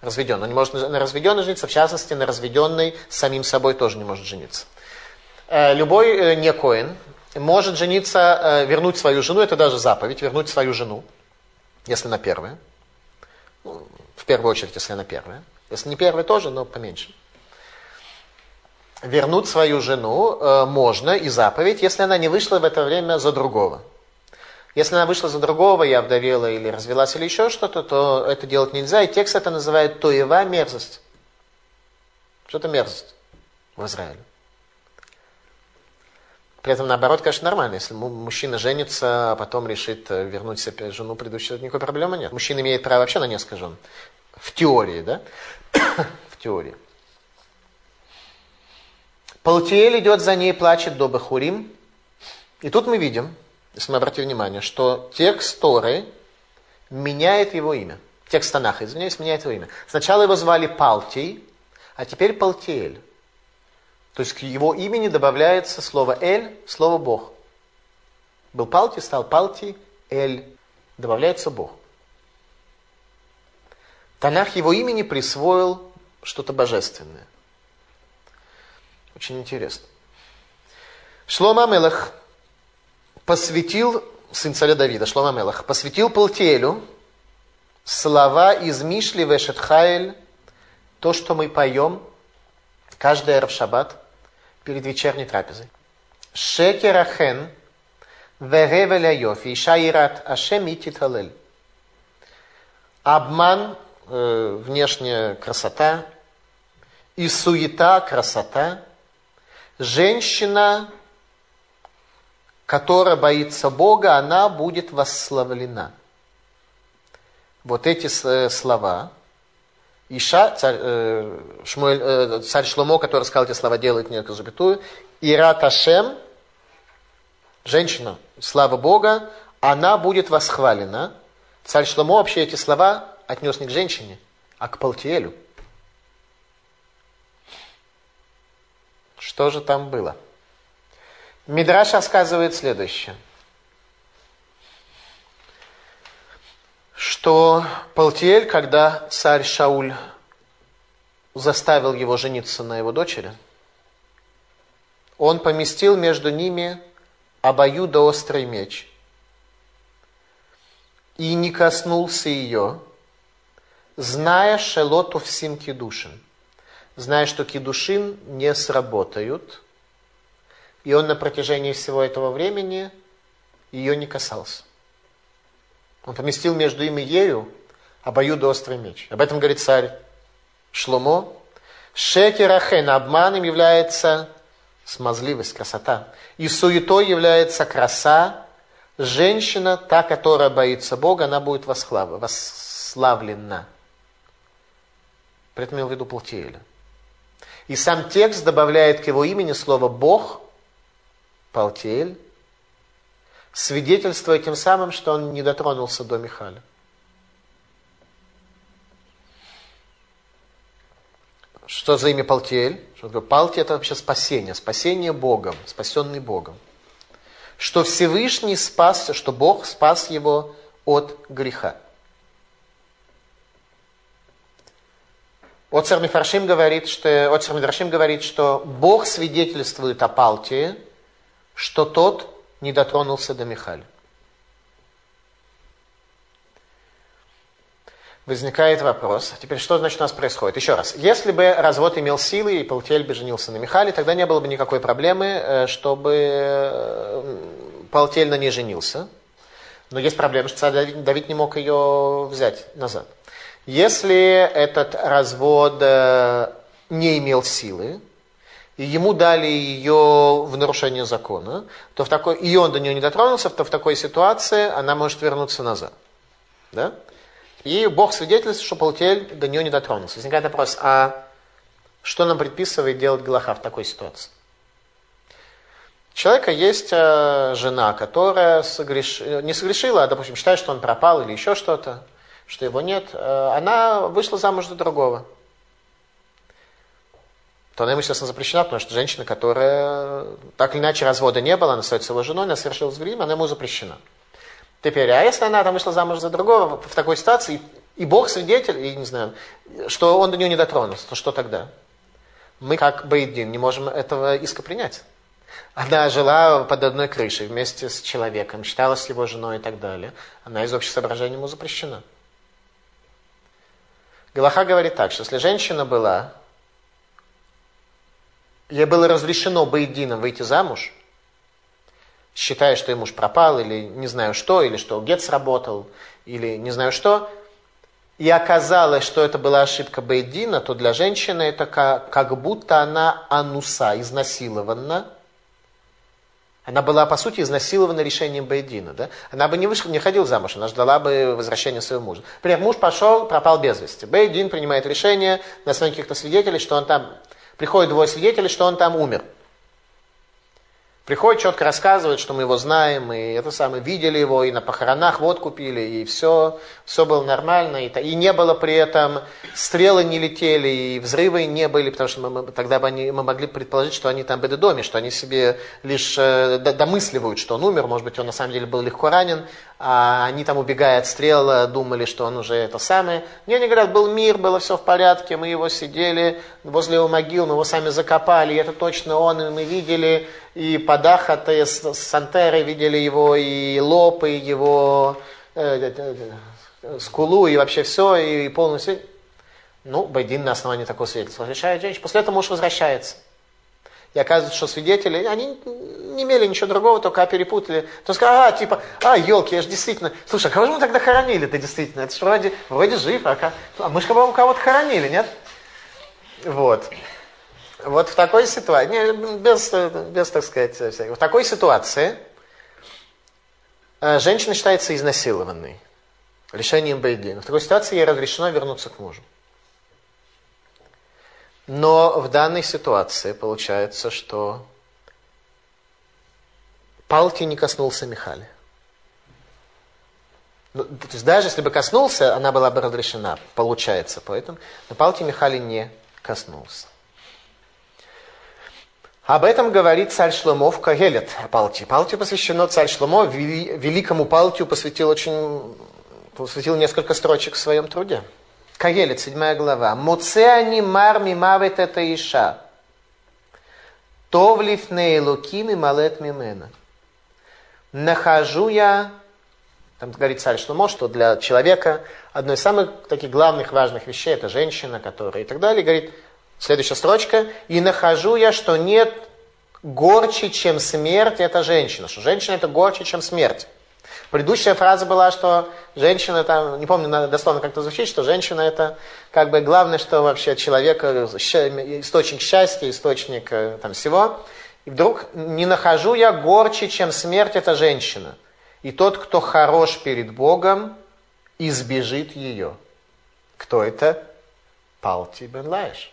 Разведен. Он не может на разведенной жениться, в частности, на разведенной самим собой тоже не может жениться. Э, любой э, не коин может жениться, э, вернуть свою жену, это даже заповедь, вернуть свою жену, если на первое. В первую очередь, если она первая. Если не первая, тоже, но поменьше. Вернуть свою жену э, можно и заповедь, если она не вышла в это время за другого. Если она вышла за другого, я вдовела или развелась или еще что-то, то это делать нельзя. И текст это называет тоева мерзость. Что это мерзость в Израиле? При этом, наоборот, конечно, нормально. Если мужчина женится, а потом решит э, вернуть себе жену предыдущую, никакой проблемы нет. Мужчина имеет право вообще на несколько жен. В теории, да? [coughs] в теории. Палтиэль идет за ней, плачет до Бахурим. И тут мы видим, если мы обратим внимание, что текст Торы меняет его имя. Текст Танаха, извиняюсь, меняет его имя. Сначала его звали Палтий, а теперь Палтиэль. То есть к его имени добавляется слово «эль», слово «бог». Был Палти, стал Палти, «эль». Добавляется «бог». Танах его имени присвоил что-то божественное. Очень интересно. Шлома Мелах посвятил, сын царя Давида, Шлома Мелах, посвятил Палтиэлю слова из Мишли Вешетхайль, то, что мы поем каждый Равшаббат перед вечерней трапезой. Шекерахен веревеля йофи, шаират ашем и. Обман, э, внешняя красота, и суета, красота. Женщина, которая боится Бога, она будет восславлена. Вот эти э, слова, Иша, царь, э, Шмуэль, э, царь Шломо, который сказал эти слова, делает некую запятую, Ират Ашем, женщина, слава Бога, она будет восхвалена. Царь Шломо вообще эти слова отнес не к женщине, а к Палтиэлю. Что же там было? Мидраш рассказывает следующее. Что Палтиэль, когда царь Шауль заставил его жениться на его дочери, он поместил между ними обоюдоострый меч и не коснулся ее, зная шелоту всем кидушин – зная, что кидушин не сработают, и он на протяжении всего этого времени ее не касался. Он поместил между им и ею обоюдоострый меч. Об этом говорит царь Шломо. Шекерахен, обманом является смазливость, красота. И суетой является краса. Женщина, та, которая боится Бога, она будет восславлена. При этом имел в виду Платиэля. И сам текст добавляет к его имени слово «Бог», Палтиэль, свидетельствуя тем самым, что он не дотронулся до Михаля. Что за имя Палтиэль? Палти это вообще спасение, спасение Богом, спасенный Богом. Что Всевышний спасся, что Бог спас его от греха. Оцер Мифаршим говорит, что, Оцер Мидрашим говорит, что Бог свидетельствует о Палтии, что тот не дотронулся до Михаля. Возникает вопрос, теперь что значит у нас происходит? Еще раз, если бы развод имел силы и Палтиэль бы женился на Михале, тогда не было бы никакой проблемы, э, чтобы э, Палтиэль на ней женился. Но есть проблема, что Давид не мог ее взять назад. Если этот развод э, не имел силы, и ему дали ее в нарушение закона, то в такой, и он до нее не дотронулся, то в такой ситуации она может вернуться назад. Да? И Бог свидетельствует, что Палтель до нее не дотронулся. Возникает вопрос, а что нам предписывает делать Галаха в такой ситуации? У человека есть э, жена, которая согреш... не согрешила, а, допустим, считает, что он пропал или еще что-то что его нет, э, она вышла замуж за другого. То она ему, естественно, запрещена, потому что женщина, которая так или иначе развода не было, она остается его женой, она совершила зверим, она ему запрещена. Теперь, а если она там вышла замуж за другого в такой ситуации, и Бог свидетель, и не знаю, что он до нее не дотронулся, то что тогда? Мы, как Бейдин, не можем этого иска принять. Она жила под одной крышей вместе с человеком, считалась его женой и так далее. Она из общих соображений ему запрещена. Галаха говорит так, что если женщина была, ей было разрешено Бейдином выйти замуж, считая, что ей муж пропал, или не знаю что, или что Гет сработал, или не знаю что, и оказалось, что это была ошибка Бейдина, то для женщины это как, как будто она ануса, изнасилована, она была, по сути, изнасилована решением Бейдина. Да? Она бы не, вышла, не ходила замуж, она ждала бы возвращения своего мужа. Например, муж пошел, пропал без вести. Бейдин принимает решение на основании каких-то свидетелей, что он там... Приходит двое свидетелей, что он там умер. Приходит, четко рассказывает, что мы его знаем, и это самое, видели его, и на похоронах водку пили, и все, все было нормально, и, и не было при этом, стрелы не летели, и взрывы не были, потому что мы, тогда бы они, мы могли предположить, что они там были доме, что они себе лишь э, домысливают, что он умер, может быть, он на самом деле был легко ранен, а они там, убегая от стрел, думали, что он уже это самое. Не, они говорят, был мир, было все в порядке, мы его сидели возле его могил, мы его сами закопали, и это точно он, и мы видели, и Падахата, с Сантеры видели его, и лоб, и его э, э, э, скулу, и вообще все, и полностью. Ну, Байдин на основании такого свидетельства решает женщина. После этого муж возвращается. И оказывается, что свидетели, они не имели ничего другого, только перепутали. То сказали, а, типа, а, елки, я же действительно... Слушай, а кого же мы тогда хоронили-то действительно? Это же вроде, вроде жив, а, а мы же кого-то хоронили, нет? Вот. Вот в такой ситуации, без, без, так сказать, в такой ситуации э, женщина считается изнасилованной решением Бейдина. В такой ситуации ей разрешено вернуться к мужу. Но в данной ситуации получается, что Палти не коснулся Михали. Ну, то есть даже если бы коснулся, она была бы разрешена, получается, поэтому. Но Палти Михали не коснулся. Об этом говорит царь Шломо в Кагелет о Палти. Палти посвящено царь Шломо, великому Палтию посвятил очень, посвятил несколько строчек в своем труде. Кагелет, седьмая глава. Муцеани мар мимавет это иша. Товлив нейлуким и малет мимена. Нахожу я, там говорит царь Шломо, что для человека одно из самых таких главных важных вещей это женщина, которая и так далее. Говорит, следующая строчка. И нахожу я, что нет горче, чем смерть, это женщина. Что женщина это горче, чем смерть. Предыдущая фраза была, что женщина, там, не помню дословно как это звучит, что женщина это как бы главное, что вообще человека, источник счастья, источник э, там всего. И вдруг не нахожу я горче, чем смерть, это женщина. И тот, кто хорош перед Богом, избежит ее. Кто это? Палти бен Лаиш.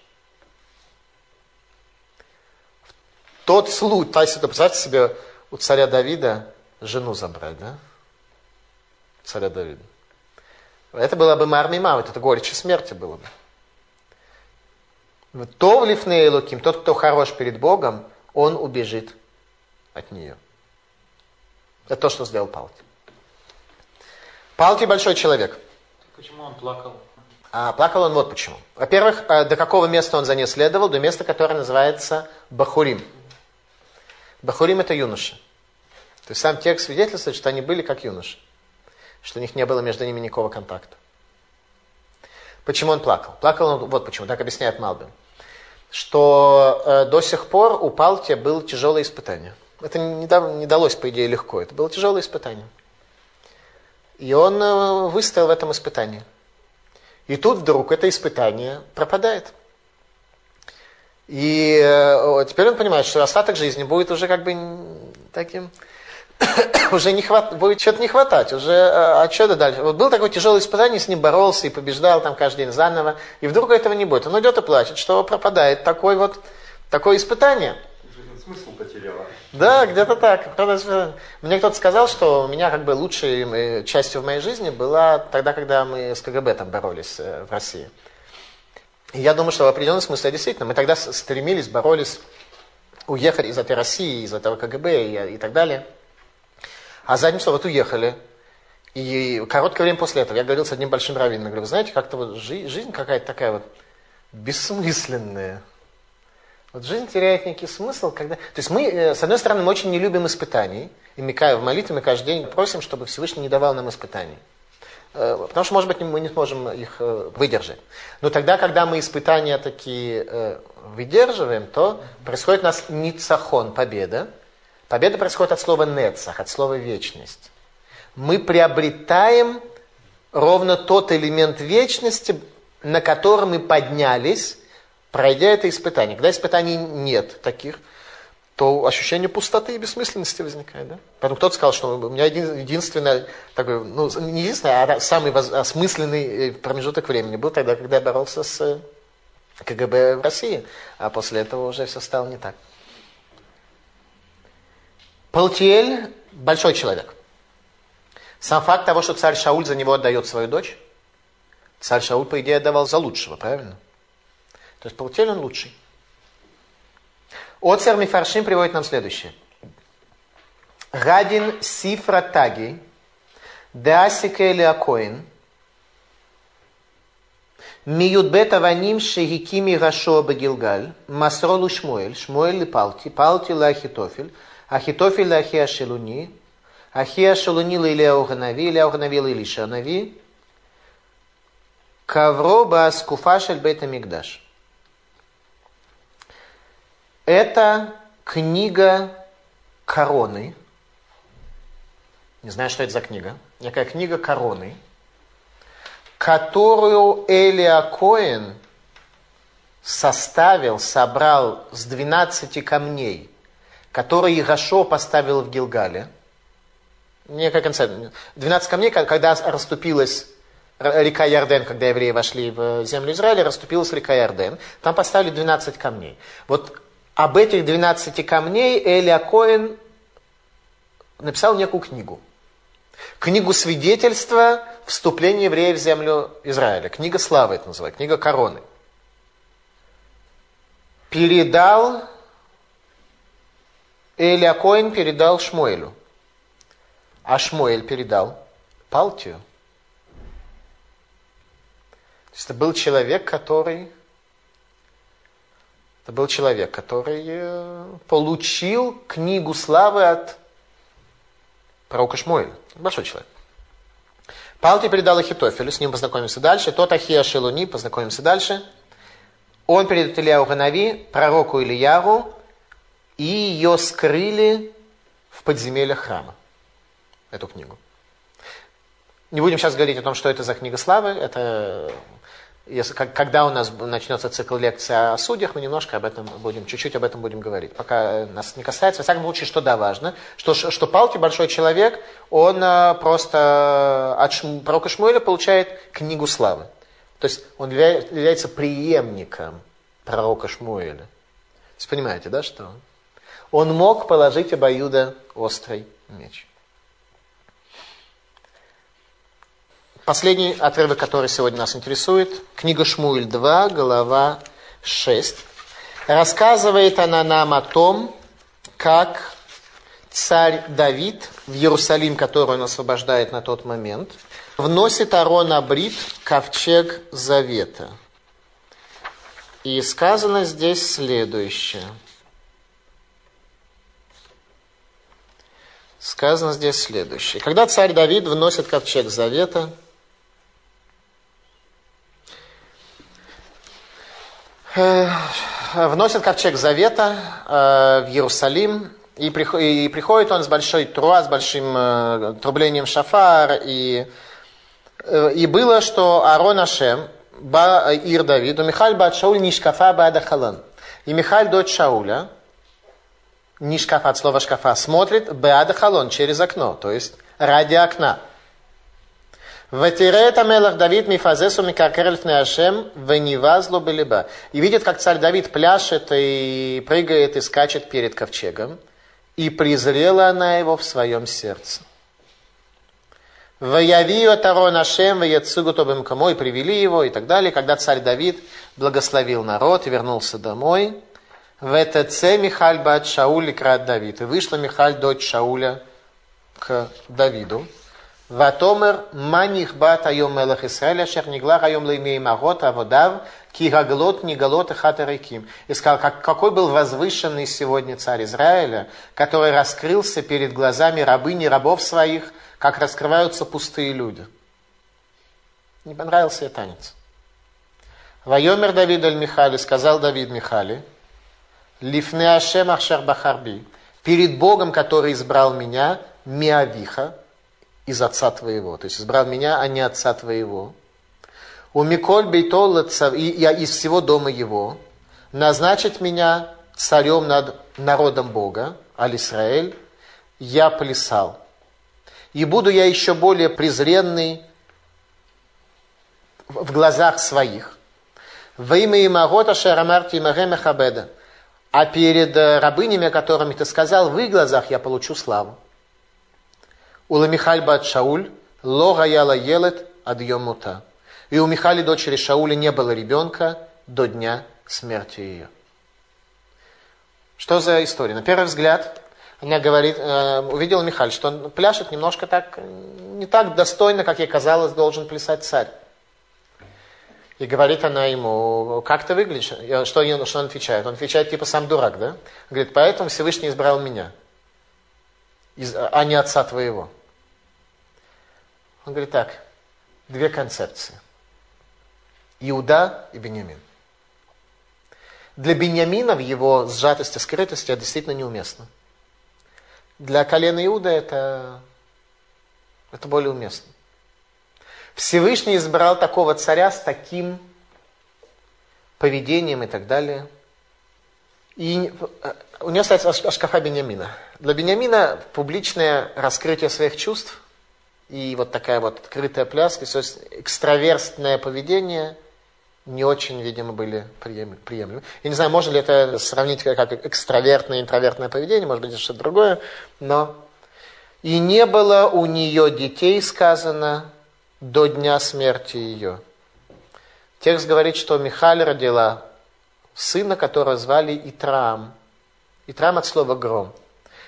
Тот случай, то есть, представьте себе, у царя Давида жену забрать, да? царя Давида. Это было бы Марми Мавит, это горечь смерти было бы. То в Лифнейлуким, тот, кто хорош перед Богом, он убежит от нее. Это то, что сделал Палти. Палти большой человек. Почему он плакал? А плакал он вот почему. Во-первых, э, до какого места он за ней следовал? До места, которое называется Бахурим. Бахурим это юноши. То есть сам текст свидетельствует, что они были как юноши что у них не было между ними никакого контакта. Почему он плакал? Плакал он, вот почему, так объясняет Малбин, что э, до сих пор у Палтия было тяжелое испытание. Это не, не далось, по идее, легко. Это было тяжелое испытание. И он э, выстоял в этом испытании. И тут вдруг это испытание пропадает. И э, теперь он понимает, что остаток жизни будет уже как бы таким [coughs] уже не хват, будет что-то не хватать, уже, а, а дальше? Вот был такое тяжелое испытание, с ним боролся и побеждал там каждый день заново, и вдруг этого не будет. Он идет и плачет, что пропадает такой вот, такое испытание. Смысл потеряла. Да, где-то так. Мне кто-то сказал, что у меня как бы лучшей э, частью в моей жизни была тогда, когда мы с КГБ там боролись э, в России. И я думаю, что в определенном смысле действительно мы тогда стремились, боролись, уехали из этой России, из этого КГБ и, и так далее. А задним вот уехали. И короткое время после этого я говорил с одним большим раввином, говорю, вы знаете, как-то вот жизнь, жизнь какая-то такая вот бессмысленная. Вот жизнь теряет некий смысл, когда... То есть мы, э, с одной стороны, мы очень не любим испытаний, и Микая в молитве мы каждый день просим, чтобы Всевышний не давал нам испытаний. Э, потому что, может быть, мы не сможем их э, выдержать. Но тогда, когда мы испытания такие выдерживаем, то происходит у нас ницахон, победа, Победа происходит от слова «нецах», от слова «вечность». Мы приобретаем ровно тот элемент вечности, на котором мы поднялись, пройдя это испытание. Когда испытаний нет таких, то ощущение пустоты и бессмысленности возникает. Да? Поэтому кто-то сказал, что у меня един, единственное, такой, ну, не единственное, а самый осмысленный э, промежуток времени был тогда, когда я боролся с э, КГБ в России, а после этого уже все стало не так. Палтиэль – большой человек. Сам факт того, что царь Шауль за него отдает свою дочь, царь Шауль, по идее, отдавал за лучшего, правильно? То есть Палтиэль он лучший. Оцер Мифаршим приводит нам следующее. Гадин Сифра Таги, Деасика Элиакоин, Миюдбета Ваним Шегикими Рашоа Багилгаль, Масролу Шмуэль, Шмуэль Палти, Палти Лахитофель, Ахитофель Ахиашелуни, Ахиашелуни Лилия Оханави, Лилия Оханави Лилиша Нави, Кавро Баскуфашель Бета Мигдаш. Это книга короны. Не знаю, что это за книга. Некая книга короны – которую Элия Коэн составил, собрал с 12 камней, которые Игашо поставил в Гилгале. Некая концепция. 12 камней, когда расступилась река Ярден, когда евреи вошли в землю Израиля, расступилась река Ярден. Там поставили 12 камней. Вот об этих 12 камней Элия Коэн написал некую книгу. Книгу свидетельства вступления евреев в землю Израиля. Книга славы это называется, книга короны. Передал, Элия Коин передал Шмуэлю. А Шмуэль передал Палтию. То есть это был человек, который это был человек, который э, получил книгу славы от пророка Шмуэля. Большой человек. Палти передал Ахитофелю, с ним познакомимся дальше. Тот Ахия Шелуни, познакомимся дальше. Он передает Ильяу Ханави, пророку Ильяру, и ее скрыли в подземельях храма. Эту книгу. Не будем сейчас говорить о том, что это за книга славы. Это если, когда у нас начнется цикл лекций о судьях, мы немножко об этом будем, чуть-чуть об этом будем говорить. Пока нас не касается, во всяком случае, что да, важно, что, что Палки, большой человек, он э, просто от Шм, пророка Шмуэля получает книгу славы. То есть он является преемником пророка Шмуэля. То есть понимаете, да, что он мог положить обоюдо острый меч. Последний отрывок, который сегодня нас интересует, книга Шмуэль 2, глава 6. Рассказывает она нам о том, как царь Давид в Иерусалим, который он освобождает на тот момент, вносит Арон Абрит, ковчег Завета. И сказано здесь следующее. Сказано здесь следующее. Когда царь Давид вносит ковчег Завета, вносит ковчег Завета э, в Иерусалим, и, приходит он с большой труа, с большим э, трублением шафар, и, и было, что Арон Ашем, ба Ир Давиду, Михаль бат Шауль Нишкафа бада Халан. И Михаль, дочь Шауля, Нишкафа от слова шкафа, смотрит Беада Халон через окно, то есть ради окна. Ватирет Амелах Давид Мифазесу Микакер Ашем Венивазлу Белиба. И видит, как царь Давид пляшет и прыгает и скачет перед ковчегом. И презрела она его в своем сердце. Ваявию Тарон Ашем, Ваяцугу Тобем Камой, привели его и так далее. Когда царь Давид благословил народ и вернулся домой, в ЭТЦ Михаль Бат Шауль крат Давид. И вышла Михаль, дочь Шауля, к Давиду. Ватомер маних бат айом мелах Исраэля, шер ниглах айом леймей магот аводав, ки гаглот нигалот и хатариким. И сказал, как, какой был возвышенный сегодня царь Израиля, который раскрылся перед глазами рабыни рабов своих, как раскрываются пустые люди. Не понравился ей танец. Вайомер Давид аль Михали, сказал Давид Михали, Лифне Ашем Ахшар Бахарби, перед Богом, который избрал меня, Миавиха, из отца твоего. То есть избрал меня, а не отца твоего. У Миколь Бейтол и я из всего дома его, назначить меня царем над народом Бога, Аль-Исраэль, я плясал. И буду я еще более презренный в глазах своих. Во имя Имагота Шарамарти Имаге Хабеда. А перед рабынями, которыми ты сказал, в их глазах я получу славу. Ула Михаль бат Шауль, ло гаяла елет адьем мута. И у Михали, дочери Шауля, не было ребенка до дня смерти ее. Что за история? На первый взгляд, она говорит, э, увидела Михаль, что он пляшет немножко так не так достойно, как ей казалось, должен плясать царь. И говорит она ему, как ты выглядишь? Что, что он отвечает? Он отвечает, типа, сам дурак, да? Говорит, поэтому Всевышний избрал меня, а не отца твоего. Он говорит так, две концепции. Иуда и Бениамин. Для Бениамина в его сжатости, скрытости это действительно неуместно. Для колена Иуда это, это более уместно. Всевышний избрал такого царя с таким поведением и так далее. И э, у него стоит Ашкафа Бениамина. Для Бениамина публичное раскрытие своих чувств и вот такая вот открытая пляска, то есть экстраверстное поведение не очень, видимо, были приемлемы. Я не знаю, можно ли это сравнить как экстравертное интровертное поведение, может быть, что-то другое, но и не было у нее детей, сказано, до дня смерти ее. Текст говорит, что Михаль родила сына, которого звали Итрам. Итрам от слова гром.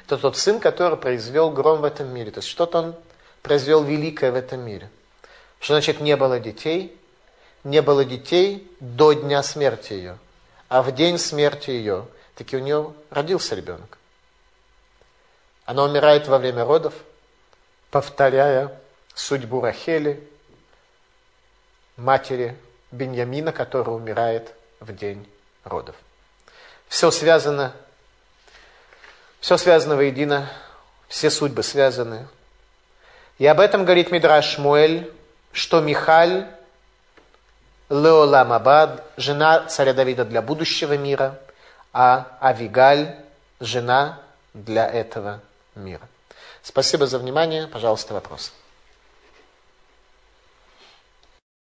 Это тот сын, который произвел гром в этом мире. То есть что-то он произвел великое в этом мире. Что значит не было детей? Не было детей до дня смерти ее. А в день смерти ее таки у нее родился ребенок. Она умирает во время родов, повторяя судьбу Рахели, матери Беньямина, который умирает в день родов. Все связано, все связано воедино, все судьбы связаны. И об этом говорит Мидраш Шмуэль, что Михаль Леолам Абад, жена царя Давида для будущего мира, а Авигаль, жена для этого мира. Спасибо за внимание. Пожалуйста, вопрос.